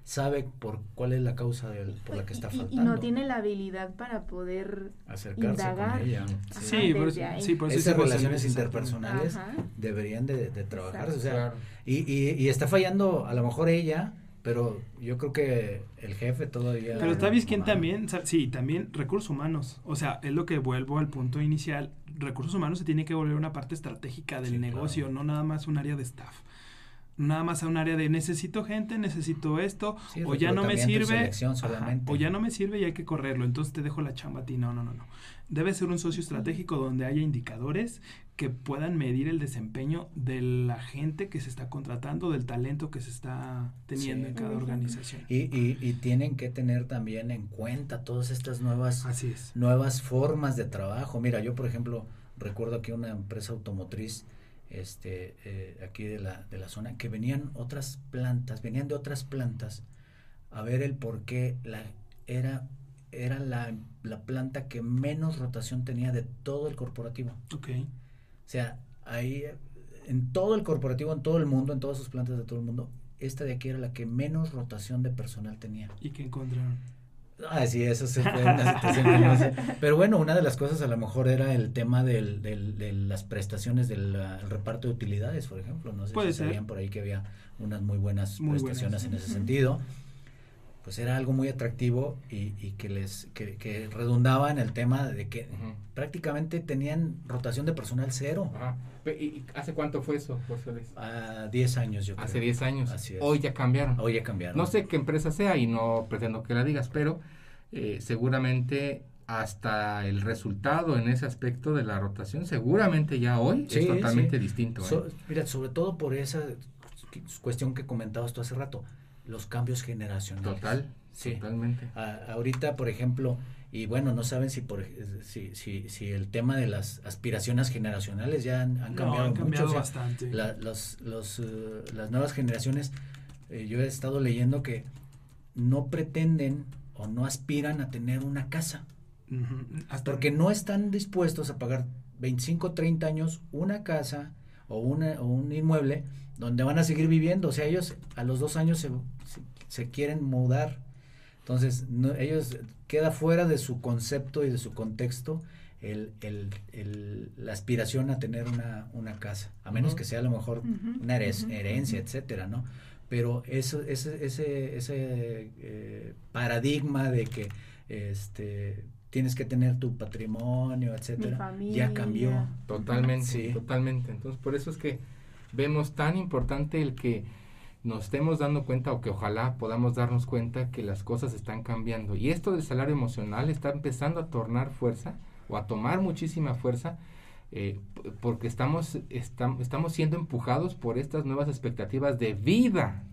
sabe por cuál es la causa por la que está faltando. Y, no tiene la habilidad para poder acercarse indagar. con ella. Sí, por eso, sí, por eso Esas relaciones interpersonales deberían de, de trabajarse. O sea, y, y, y está fallando a lo mejor ella pero yo creo que el jefe todavía... Pero ¿sabes quién también? Sí, también recursos humanos. O sea, es lo que vuelvo al punto inicial. Recursos humanos se tiene que volver una parte estratégica del negocio, no nada más un área de staff. Nada más a un área de necesito gente, necesito esto, o ya no me sirve, o ya no me sirve y hay que correrlo, entonces te dejo la chamba a ti. No, no, no, no. Debe ser un socio estratégico donde haya indicadores que puedan medir el desempeño de la gente que se está contratando, del talento que se está teniendo en cada organización. Y, y, y, tienen que tener también en cuenta todas estas nuevas, nuevas formas de trabajo. Mira, yo por ejemplo recuerdo aquí una empresa automotriz este, eh, aquí de la, de la zona, que venían otras plantas, venían de otras plantas a ver el por qué la, era, era la, la planta que menos rotación tenía de todo el corporativo. Okay. O sea, ahí en todo el corporativo, en todo el mundo, en todas sus plantas de todo el mundo, esta de aquí era la que menos rotación de personal tenía. ¿Y qué encontraron? Ah, sí, eso se fue una situación Pero bueno, una de las cosas a lo mejor era el tema del, del, de las prestaciones del reparto de utilidades, por ejemplo. No sé si sabían por ahí que había unas muy buenas prestaciones en ese sentido pues era algo muy atractivo y, y que les que, que, redundaba en el tema de que prácticamente tenían rotación de personal cero. ¿Y hace cuánto fue eso, José Luis? A 10 años, yo creo. Hace 10 años. Hoy ya cambiaron. Hoy ya cambiaron. No sé qué empresa sea y no pretendo que la digas, pero eh, seguramente hasta el resultado en ese aspecto de la rotación, seguramente ya hoy es totalmente distinto. ¿eh? mira, sobre todo por esa cuestión que comentabas tú hace rato los cambios generacionales. Total, sí. totalmente. ahorita, por ejemplo, y bueno, no saben si, por, si, si, si el tema de las aspiraciones generacionales ya han, cambiado, mucho. bastante. los, los, eh, las nuevas generaciones, eh, yo he estado leyendo que no pretenden o no aspiran a tener una casa. porque no están dispuestos a pagar 25, 30 años una casa o, una, o un inmueble donde van a seguir viviendo. O sea, ellos a los dos años se, se, quieren mudar. Entonces, no, ellos queda fuera de su concepto y de su contexto el, el, el, la aspiración a tener una, una casa, a menos que sea a lo mejor una herencia, etcétera, ¿no? Pero eso, ese, ese, ese eh, paradigma de que este tienes que tener tu patrimonio, etcétera, ya cambió. Totalmente, totalmente. Entonces, por eso es que vemos tan importante el que nos estemos dando cuenta o que ojalá podamos darnos cuenta que las cosas están cambiando. Y esto del salario emocional está empezando a tornar fuerza o a tomar muchísima fuerza eh, porque estamos, estamos siendo empujados por estas nuevas expectativas de vida.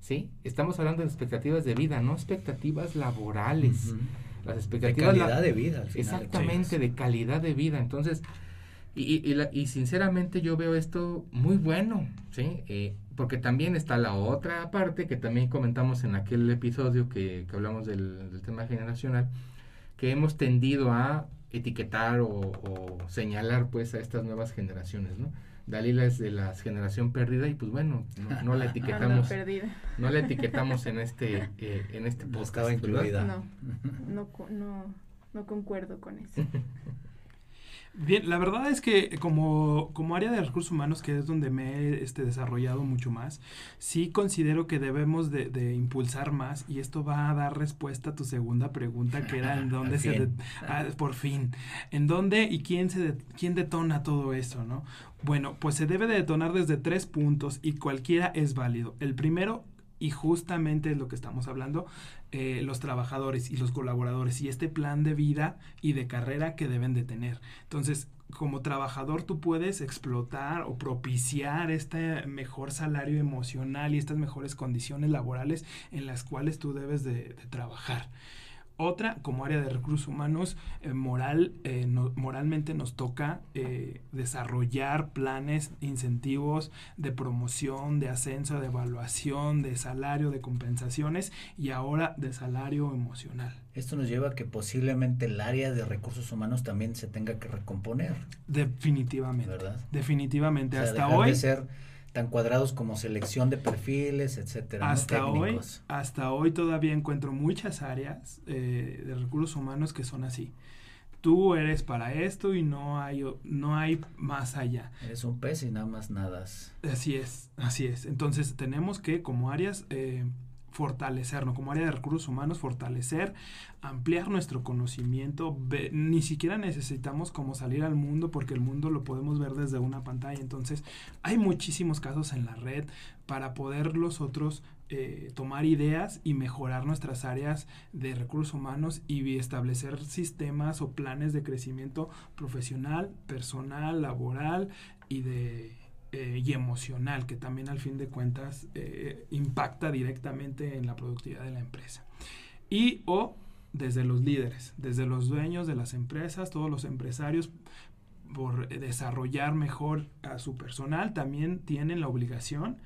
¿Sí? Estamos hablando de expectativas de vida, no expectativas laborales. Las expectativas de calidad de vida. exactamente, de calidad de vida. Entonces, y, y, y, sinceramente yo veo esto muy bueno, ¿sí? Eh, porque también está la otra parte que también comentamos en aquel episodio que, que hablamos del, del, tema generacional, que hemos tendido a etiquetar o, o, señalar pues a estas nuevas generaciones, ¿no? Dalila es de la generación perdida y pues bueno, no, no la etiquetamos. no la etiquetamos en este, eh, en este podcast. incluida. No, no, no, no concuerdo con eso. Bien, la verdad es que como, como área de recursos humanos, que es donde me he este, desarrollado mucho más, sí considero que debemos de, de, impulsar más y esto va a dar respuesta a tu segunda pregunta, que era en dónde se... De, ah, por fin, ¿en dónde y quién, se de, quién detona todo eso, no? Bueno, pues se debe de detonar desde tres puntos y cualquiera es válido. El primero y justamente es lo que estamos hablando, eh, los trabajadores y los colaboradores y este plan de vida y de carrera que deben de tener. Entonces, como trabajador tú puedes explotar o propiciar este mejor salario emocional y estas mejores condiciones laborales en las cuales tú debes de, de trabajar. Otra, como área de recursos humanos, eh, moral, eh, no, moralmente nos toca eh, desarrollar planes, incentivos de promoción, de ascenso, de evaluación, de salario, de compensaciones y ahora de salario emocional. Esto nos lleva a que posiblemente el área de recursos humanos también se tenga que recomponer. Definitivamente. ¿Verdad? Definitivamente. O sea, Hasta hoy. De ser tan cuadrados como selección de perfiles, etcétera. Hasta ¿no? hoy, hasta hoy todavía encuentro muchas áreas eh, de recursos humanos que son así. Tú eres para esto y no hay no hay más allá. Eres un pez y nada más nadas. Así es, así es. Entonces tenemos que como áreas eh, fortalecernos, como área de recursos humanos, fortalecer, ampliar nuestro conocimiento. Ve, ni siquiera necesitamos como salir al mundo porque el mundo lo podemos ver desde una pantalla. Entonces, hay muchísimos casos en la red para poder los otros eh, tomar ideas y mejorar nuestras áreas de recursos humanos y establecer sistemas o planes de crecimiento profesional, personal, laboral y de eh, y emocional, que también al fin de cuentas eh, impacta directamente en la productividad de la empresa. Y o desde los líderes, desde los dueños de las empresas, todos los empresarios, por desarrollar mejor a su personal, también tienen la obligación,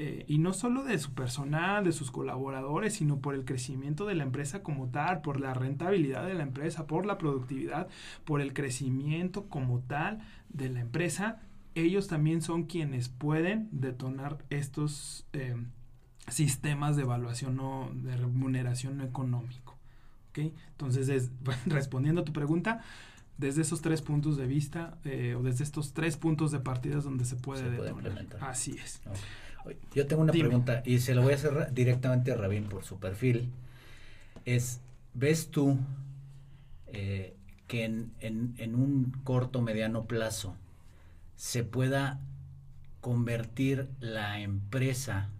eh, y no solo de su personal, de sus colaboradores, sino por el crecimiento de la empresa como tal, por la rentabilidad de la empresa, por la productividad, por el crecimiento como tal de la empresa, ellos también son quienes pueden detonar estos eh, sistemas de evaluación no, de remuneración no económico. ¿okay? Entonces, es, respondiendo a tu pregunta, desde esos tres puntos de vista eh, o desde estos tres puntos de partida donde se puede, se detonar. puede implementar. Así es. Okay. Yo tengo una Dime. pregunta y se lo voy a hacer directamente a Rabín por su perfil. Es, ¿ves tú eh, que en, en, en un corto, mediano plazo se pueda convertir la empresa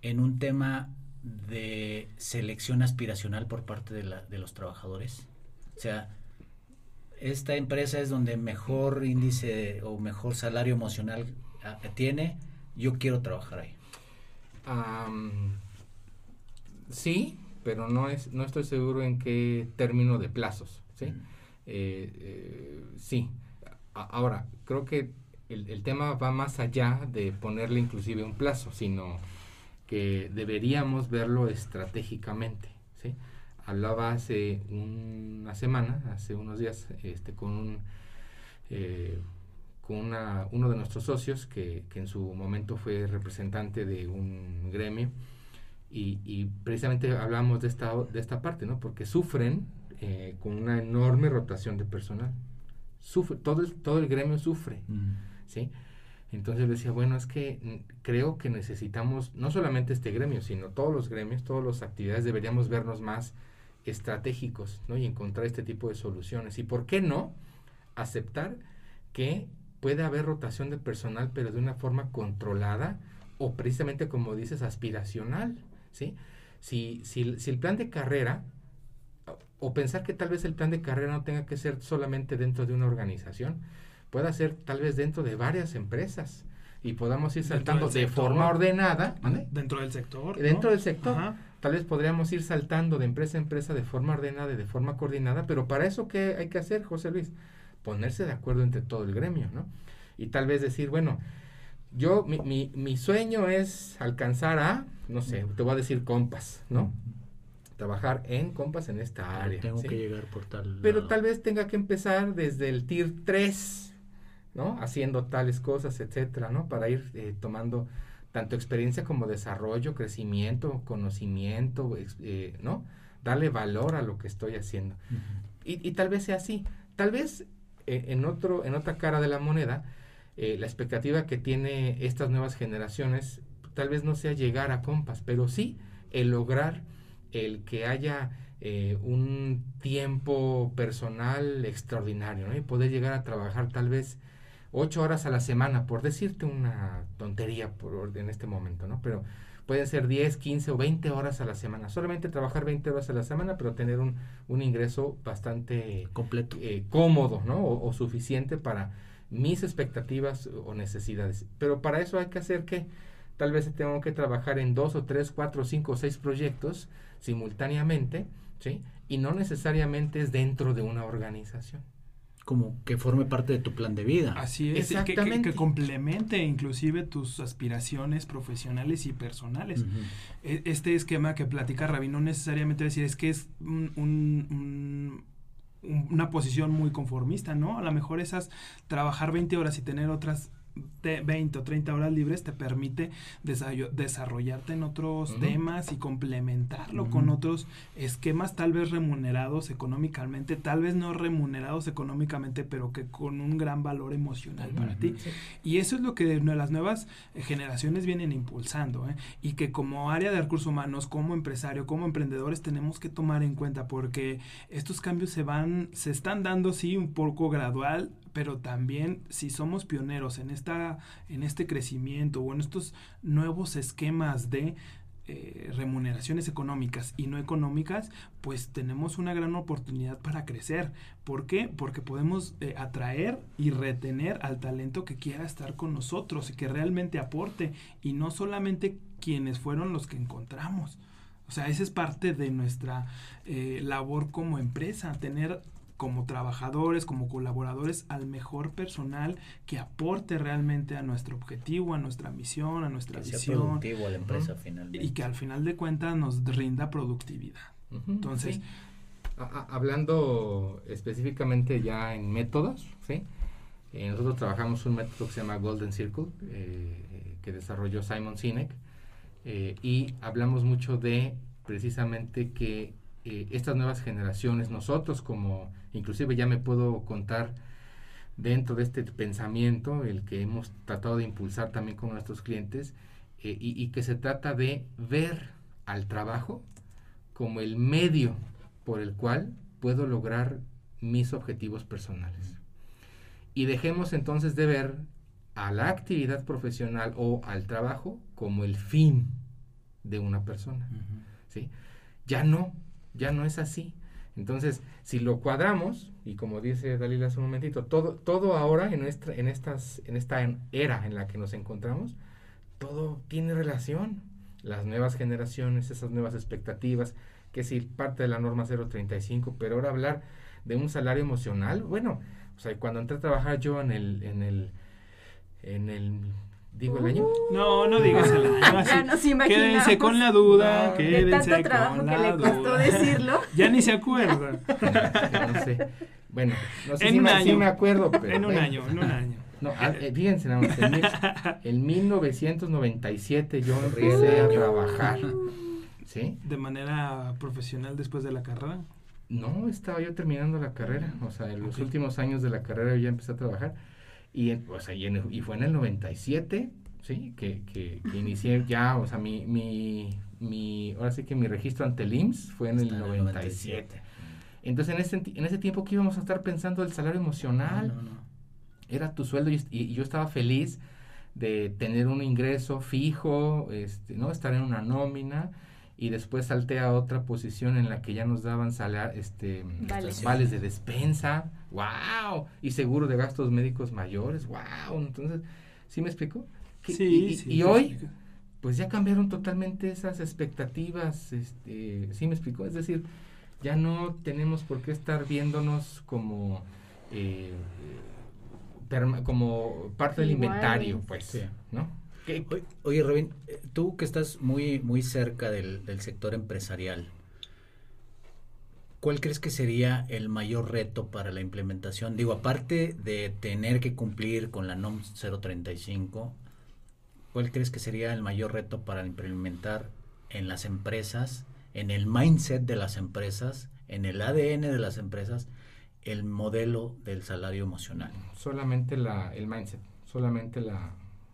en un tema de selección aspiracional por parte de, la, de, los trabajadores. O sea, esta empresa es donde mejor índice o mejor salario emocional tiene, yo quiero trabajar ahí. Um, sí, pero no es no estoy seguro en qué término de plazos. ¿sí? Mm. Eh, eh, sí. Ahora, creo que el, tema va más allá de ponerle inclusive un plazo, sino que deberíamos verlo estratégicamente. Hablaba hace una semana, hace unos días, este, con, un, eh, con una, uno de nuestros socios que, en su momento fue representante de un gremio y, y precisamente hablamos de esta, de esta parte, ¿no? porque sufren eh, con una enorme rotación de personal sufre, todo el, todo el gremio sufre, mm. ¿sí? Entonces decía, bueno, es que creo que necesitamos, no solamente este gremio, sino todos los gremios, todas las actividades, deberíamos vernos más estratégicos, ¿no? Y encontrar este tipo de soluciones. ¿Y por qué no aceptar que puede haber rotación de personal, pero de una forma controlada o precisamente, como dices, aspiracional, ¿sí? Si, si, si el plan de carrera o pensar que tal vez el plan de carrera no tenga que ser solamente dentro de una organización, pueda ser tal vez dentro de varias empresas y podamos ir saltando de forma ordenada. ¿vale? Dentro del sector. Dentro ¿no? del sector. Ajá. Tal vez podríamos ir saltando de empresa a empresa de forma ordenada y de forma coordinada, pero para eso, ¿qué hay que hacer, José Luis? Ponerse de acuerdo entre todo el gremio, ¿no? Y tal vez decir, bueno, yo, mi, mi, mi, sueño es alcanzar a, no sé, te voy a decir compas, ¿no? Trabajar en compas en esta área. Tengo que llegar por tal. Pero tal vez tenga que empezar desde el tier 3, ¿no? Haciendo tales cosas, etcétera, ¿no? Para ir eh, tomando tanto experiencia como desarrollo, crecimiento, conocimiento, eh, ¿no? Darle valor a lo que estoy haciendo. y, y, tal vez sea así. Tal vez eh, en, otro, en otra cara de la moneda, eh, la expectativa que tiene estas nuevas generaciones tal vez no sea llegar a compas, pero sí el lograr el que haya eh, un tiempo personal extraordinario ¿no? y poder llegar a trabajar tal vez ocho horas a la semana, por decirte una tontería por, en este momento, ¿no? Pero pueden ser 10, 15 o 20 horas a la semana. Solamente trabajar 20 horas a la semana, pero tener un, un ingreso bastante completo, eh, cómodo, ¿no? O, suficiente para mis expectativas o necesidades. Pero para eso hay que hacer que tal vez tengo que trabajar en dos o tres, cuatro, cinco o seis proyectos simultáneamente, ¿sí? Y no necesariamente es dentro de una organización como que forme parte de tu plan de vida. Así es, Exactamente. Que, complemente inclusive tus aspiraciones profesionales y personales. E, este esquema que platica Rabi no necesariamente decir es que es un, una posición muy conformista, ¿no? A lo mejor esas trabajar 20 horas y tener otras 20 o 30 horas libres te permite desarrollarte en otros temas y complementarlo con otros esquemas tal vez remunerados económicamente, tal vez no remunerados económicamente, pero que con un gran valor emocional para ti. Y eso es lo que las nuevas generaciones vienen impulsando ¿eh? y que como área de recursos humanos, como empresario, como emprendedores tenemos que tomar en cuenta porque estos cambios se van, se están dando sí un poco gradual, pero también si somos pioneros en, esta, en este crecimiento o en estos nuevos esquemas de eh, remuneraciones económicas y no económicas, pues tenemos una gran oportunidad para crecer. ¿Por qué? Porque podemos eh, atraer y retener al talento que quiera estar con nosotros y que realmente aporte y no solamente quienes fueron los que encontramos. O sea, esa es parte de nuestra eh, labor como empresa, tener como trabajadores, como colaboradores, al mejor personal que aporte realmente a nuestro objetivo, a nuestra misión, a nuestra que visión. productivo a la empresa finalmente. Y que al final de cuentas nos rinda productividad. Entonces, hablando específicamente ya en métodos, ¿sí? Eh, nosotros trabajamos un método que se llama Golden Circle, eh, que desarrolló Simon Sinek, eh, y hablamos mucho de precisamente que estas nuevas generaciones, nosotros como inclusive ya me puedo contar dentro de este pensamiento, el que hemos tratado de impulsar también con nuestros clientes, eh, y, que se trata de ver al trabajo como el medio por el cual puedo lograr mis objetivos personales. Y dejemos entonces de ver a la actividad profesional o al trabajo como el fin de una persona. ¿sí? Ya no, ya no es así. Entonces, si lo cuadramos, y como dice Dalila hace un momentito, todo, todo ahora en, nuestra, en, estas, en esta era en la que nos encontramos, todo tiene relación. Las nuevas generaciones, esas nuevas expectativas, que si parte de la norma 035, pero ahora hablar de un salario emocional, bueno, o sea, cuando entré a trabajar yo en el, en el, en el ¿Digo el año? No, no digas el año. ya nos Quédense con la duda, quédense de tanto trabajo con que le costó decirlo. Ya ni se acuerda. no sé. Bueno, no sé en si, un me, año. me acuerdo, pero... En un año, en un año. No, ah, eh, fíjense nada más, en, en 1997 yo empecé a trabajar. ¿Sí? ¿De manera profesional después de la carrera? No, estaba yo terminando la carrera. O sea, en los últimos años de la carrera yo ya empecé a trabajar. Y, o sea, y, fue en el 97, ¿sí? Que, que, que inicié ya, o sea, mi, mi, mi, ahora sí que mi registro ante el IMSS fue en el 97. Entonces, en ese, en ese tiempo que íbamos a estar pensando el salario emocional, era tu sueldo y, yo estaba feliz de tener un ingreso fijo, este, ¿no? Estar en una nómina y después salté a otra posición en la que ya nos daban salar, este, vales. de despensa, wow, y seguro de gastos médicos mayores, wow, entonces, ¿sí me explico? Sí, y, y hoy, pues ya cambiaron totalmente esas expectativas, este, ¿sí me explico? Es decir, ya no tenemos por qué estar viéndonos como... Eh, como parte del inventario, pues, ¿no? Oye, Robin, eh, tú que estás muy, muy cerca del, del sector empresarial, ¿cuál crees que sería el mayor reto para la implementación? Digo, aparte de tener que cumplir con la NOM 035, ¿cuál crees que sería el mayor reto para implementar en las empresas, en el mindset de las empresas, en el ADN de las empresas, el modelo del salario emocional? Solamente la, el mindset, solamente la,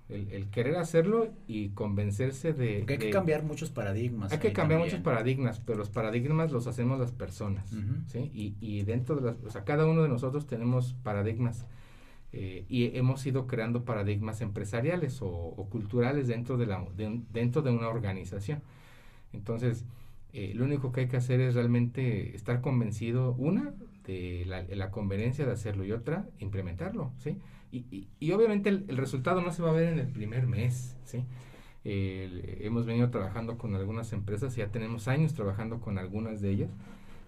el, querer hacerlo y convencerse de... Porque hay que cambiar muchos paradigmas. Hay que cambiar muchos paradigmas, pero los paradigmas los hacemos las personas, ¿sí? Y, y, dentro de las... O sea, cada uno de nosotros tenemos paradigmas eh, y hemos ido creando paradigmas empresariales o, culturales dentro de, la, dentro de una organización. Entonces, eh, lo único que hay que hacer es realmente estar convencido, una, de la, la conveniencia de hacerlo y otra, implementarlo, ¿sí? Y, obviamente el, resultado no se va a ver en el primer mes, ¿sí? hemos venido trabajando con algunas empresas, ya tenemos años trabajando con algunas de ellas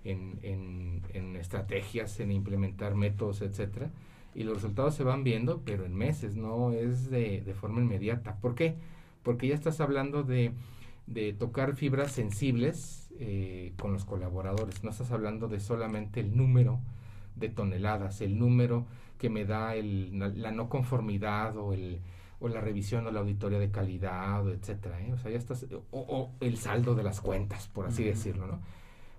en, estrategias, en implementar métodos, etcétera, y los resultados se van viendo, pero en meses, no es de, forma inmediata. ¿Por qué? Porque ya estás hablando de, tocar fibras sensibles eh, con los colaboradores, no estás hablando de solamente el número de toneladas, el número que me da el, la, no conformidad o el o la revisión o la auditoría de calidad, etcétera, ¿eh? o sea, ya estás, o, el saldo de las cuentas, por así decirlo, ¿no?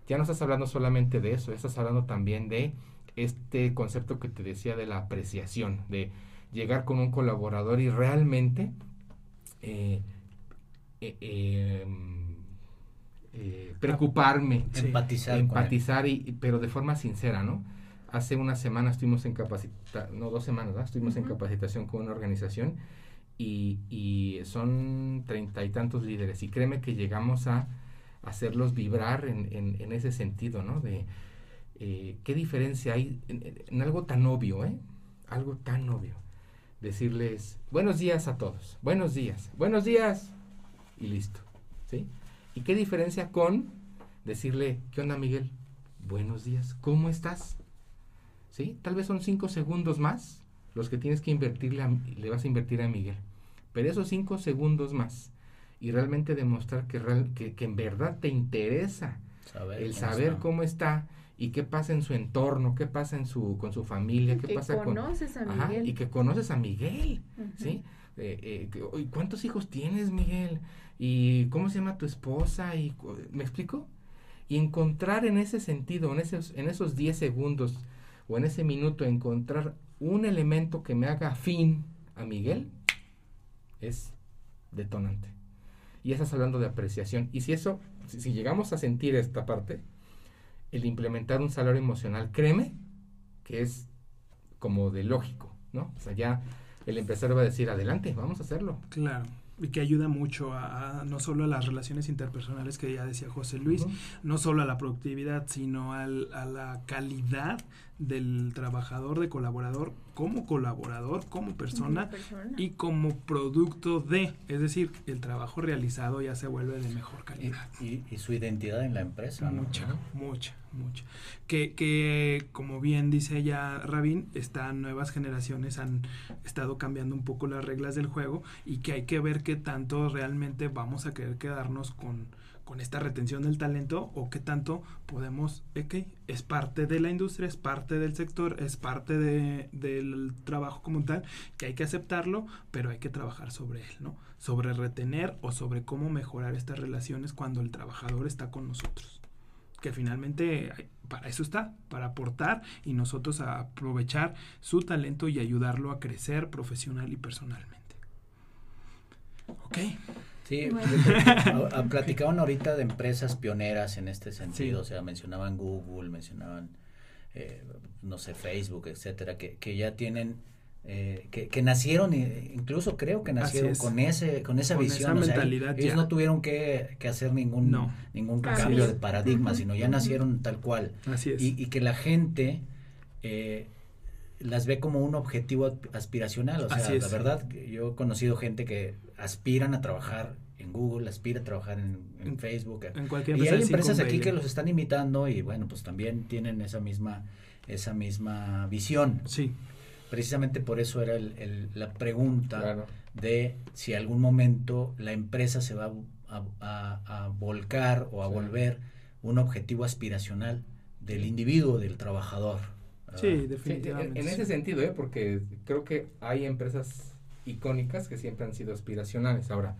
Ya no estás hablando solamente de eso, estás hablando también de este concepto que te decía de la apreciación, de llegar con un colaborador y realmente eh, eh, em, preocuparme, empatizar, empatizar y, pero de forma sincera, ¿no? Hace una semana estuvimos en capacitación, no, dos semanas, estuvimos en capacitación con una organización y, y son treinta y tantos líderes. Y créeme que llegamos a hacerlos vibrar en, en, ese sentido, ¿no? De eh, qué diferencia hay en, algo tan obvio, ¿eh? Algo tan obvio. Decirles, buenos días a todos, buenos días, buenos días, y listo, ¿sí? ¿Y qué diferencia con decirle, ¿qué onda Miguel? Buenos días, ¿cómo estás? Tal vez son cinco segundos más los que tienes que invertirle, le vas a invertir a Miguel. Pero esos cinco segundos más y realmente demostrar que, que, en verdad te interesa el saber cómo está y qué pasa en su entorno, qué pasa en su, con su familia, qué pasa con... A Miguel. y que conoces a Miguel, ¿sí? Eh, eh, ¿Cuántos hijos tienes, Miguel? ¿Y cómo se llama tu esposa? y ¿Me explico? Y encontrar en ese sentido, en esos, en esos 10 segundos, o en ese minuto encontrar un elemento que me haga afín a Miguel, es detonante. Y estás hablando de apreciación. Y si eso, si, llegamos a sentir esta parte, el implementar un salario emocional, créeme que es como de lógico, ¿no? O sea, ya el empresario va a decir, adelante, vamos a hacerlo. Claro y que ayuda mucho a, no solo a las relaciones interpersonales que ya decía José Luis, no solo a la productividad, sino a la calidad del trabajador, de colaborador, como colaborador, como persona, y como producto de, es decir, el trabajo realizado ya se vuelve de mejor calidad. Y, su identidad en la empresa. Mucha, mucha, mucha. Que, que, como bien dice ya Rabin, están nuevas generaciones han estado cambiando un poco las reglas del juego y que hay que ver qué tanto realmente vamos a querer quedarnos con con esta retención del talento o qué tanto podemos, ok, es parte de la industria, es parte del sector, es parte de, del trabajo como tal, que hay que aceptarlo, pero hay que trabajar sobre él, ¿no? Sobre retener o sobre cómo mejorar estas relaciones cuando el trabajador está con nosotros. Que finalmente para eso está, para aportar y nosotros a aprovechar su talento y ayudarlo a crecer profesional y personalmente. Ok. Sí, platicaban ahorita de empresas pioneras en este sentido, o sea, mencionaban Google, mencionaban, eh, no sé, Facebook, etcétera, que, que ya tienen, eh, que, que, nacieron, incluso creo que nacieron con ese con esa visión, ellos no tuvieron que, que hacer ningún, ningún cambio de paradigma, sino ya nacieron tal cual. Así es. Y, y que la gente... Eh, las ve como un objetivo aspiracional. O sea, la verdad, yo he conocido gente que aspiran a trabajar en Google, aspira a trabajar en, Facebook. En cualquier y hay empresas aquí que los están imitando y bueno, pues también tienen esa misma, esa misma visión. Sí. Precisamente por eso era el, la pregunta de si algún momento la empresa se va a, volcar o a volver un objetivo aspiracional del individuo, del trabajador. Sí, definitivamente. en, ese sentido, ¿eh? porque creo que hay empresas icónicas que siempre han sido aspiracionales. Ahora,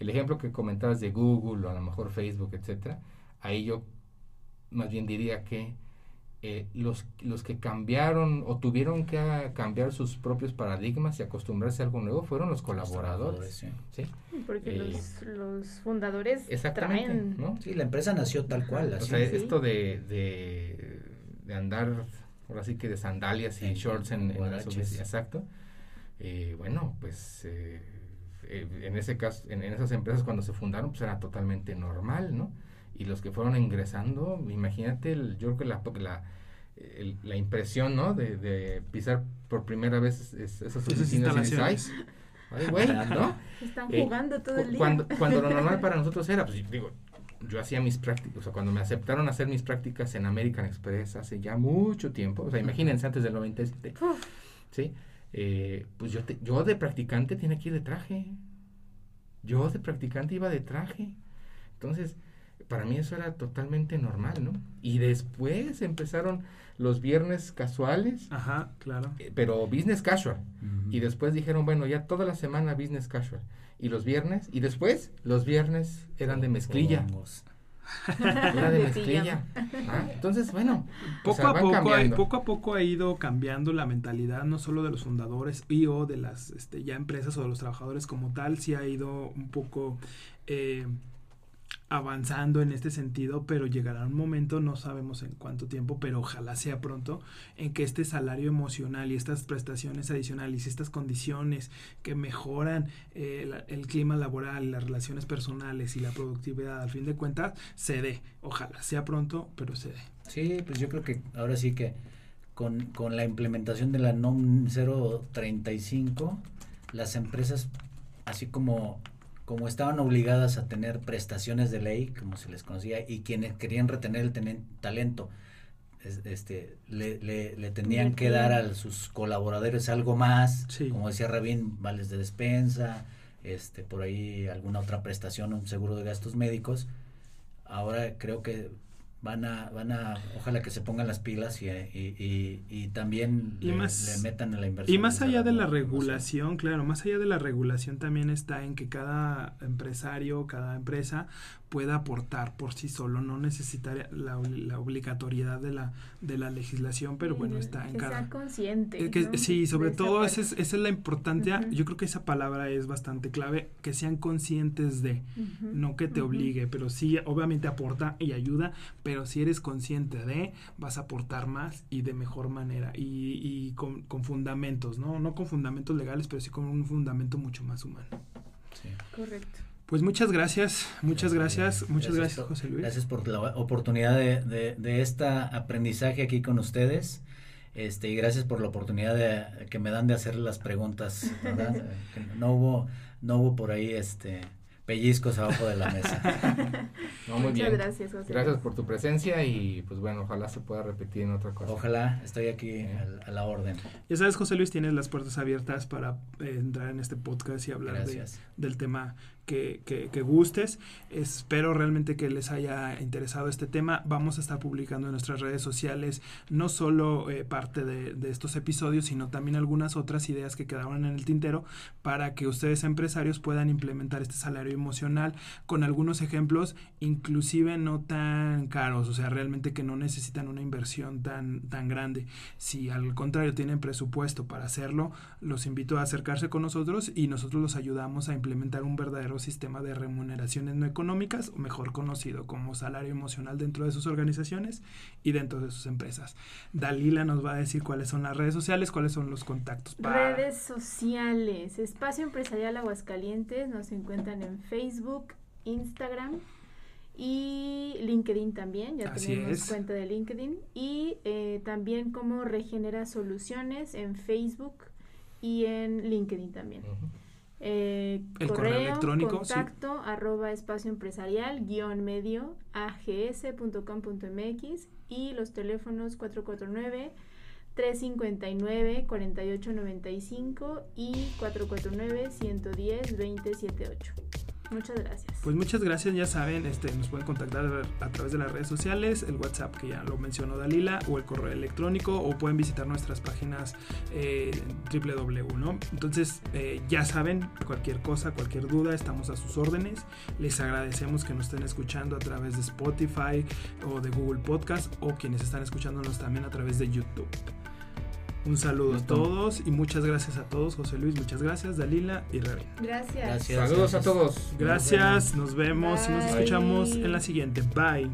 el ejemplo que comentabas de Google o a lo mejor Facebook, etcétera, ahí yo más bien diría que eh, los, los que cambiaron o tuvieron que cambiar sus propios paradigmas y acostumbrarse a algo nuevo fueron los colaboradores. Sí. Porque eh, los, los, fundadores traen. ¿no? Sí, la empresa nació tal cual. O sea, esto de, de, de, andar, ahora sí que de sandalias y shorts en, en las Exacto. Eh, bueno, pues en ese caso, en, en, esas empresas cuando se fundaron, pues era totalmente normal, ¿no? Y los que fueron ingresando, imagínate, el, yo creo que la, la, la impresión, ¿no? De, de, pisar por primera vez esas oficinas Ay, güey, ¿no? Están eh, jugando todo el día. Cuando, cuando lo normal para nosotros era, pues digo, yo hacía mis prácticas, o sea, cuando me aceptaron hacer mis prácticas en American Express hace ya mucho tiempo, o sea, imagínense antes del 97, ¿sí? Eh, pues yo, yo de practicante tenía que ir de traje. Yo de practicante iba de traje. Entonces, para mí eso era totalmente normal, ¿no? Y después empezaron los viernes casuales. Ajá, claro. Eh, pero business casual. Y después dijeron, bueno, ya toda la semana business casual. Y los viernes, y después los viernes eran de mezclilla. Era de mezclilla. Ah, entonces, bueno, poco a poco, poco a poco ha ido cambiando la mentalidad, no solo de los fundadores y o de las este, ya empresas o de los trabajadores como tal, sí ha ido un poco eh, avanzando en este sentido, pero llegará un momento, no sabemos en cuánto tiempo, pero ojalá sea pronto, en que este salario emocional y estas prestaciones adicionales estas condiciones que mejoran eh, el clima laboral, las relaciones personales y la productividad, al fin de cuentas, se dé. Ojalá sea pronto, pero se dé. Sí, pues yo creo que ahora sí que con, con la implementación de la NOM 035, las empresas, así como como estaban obligadas a tener prestaciones de ley, como se les conocía, y quienes querían retener el talento, este, le, le, tenían que dar a sus colaboradores algo más, como decía Rabín, vales de despensa, este, por ahí alguna otra prestación, un seguro de gastos médicos. Ahora creo que van a, van a, ojalá que se pongan las pilas y, y, y, también le, metan a la inversión. Y más allá de la regulación, claro, más allá de la regulación también está en que cada empresario, cada empresa pueda aportar por sí solo, no necesita la, la obligatoriedad de la, de la legislación, pero bueno, está en que cada... Sea consciente. Eh, que, Sí, sobre todo esa es, esa es, la importancia, yo creo que esa palabra es bastante clave, que sean conscientes de, no que te obligue, pero sí, obviamente aporta y ayuda, pero si eres consciente de, vas a aportar más y de mejor manera y, y con, con fundamentos, ¿no? No con fundamentos legales, pero sí con un fundamento mucho más humano. Sí. Correcto. Pues muchas gracias, muchas gracias, muchas gracias, José Luis. Gracias por la oportunidad de, de, de este aprendizaje aquí con ustedes. Este, y gracias por la oportunidad de, que me dan de hacer las preguntas, ¿verdad? no hubo, no hubo por ahí este pellizcos abajo de la mesa. no, muy Muchas gracias, José. Gracias por tu presencia y pues bueno, ojalá se pueda repetir en otra cosa. Ojalá, estoy aquí a, la orden. Ya sabes, José Luis, tienes las puertas abiertas para eh, entrar en este podcast y hablar de, del tema que, gustes. Espero realmente que les haya interesado este tema. Vamos a estar publicando en nuestras redes sociales no solo eh, parte de, de, estos episodios, sino también algunas otras ideas que quedaron en el tintero para que ustedes empresarios puedan implementar este salario emocional con algunos ejemplos, inclusive no tan caros, o sea, realmente que no necesitan una inversión tan, tan grande. Si al contrario tienen presupuesto para hacerlo, los invito a acercarse con nosotros y nosotros los ayudamos a implementar un verdadero sistema de remuneraciones no económicas, o mejor conocido como salario emocional dentro de sus organizaciones y dentro de sus empresas. Dalila nos va a decir cuáles son las redes sociales, cuáles son los contactos. Para... Redes sociales, Espacio Empresarial Aguascalientes, nos encuentran en Facebook, Instagram y LinkedIn también, ya tenemos cuenta de LinkedIn y eh, también como Regenera Soluciones en Facebook y en LinkedIn también. Eh, el correo, electrónico contacto arroba espacio empresarial guion medio ags.com.mx y los teléfonos 449 359-4895 y 449-110-2078. Muchas gracias. Pues muchas gracias, ya saben, este, nos pueden contactar a través de las redes sociales, el WhatsApp que ya lo mencionó Dalila, o el correo electrónico, o pueden visitar nuestras páginas eh, www, ¿no? Entonces, eh, ya saben, cualquier cosa, cualquier duda, estamos a sus órdenes. Les agradecemos que nos estén escuchando a través de Spotify o de Google Podcast, o quienes están escuchándonos también a través de YouTube. Un saludo a todos y muchas gracias a todos, José Luis, muchas gracias, Dalila y Rabin. Gracias. Saludos a todos. Gracias, nos vemos y nos escuchamos en la siguiente. Bye.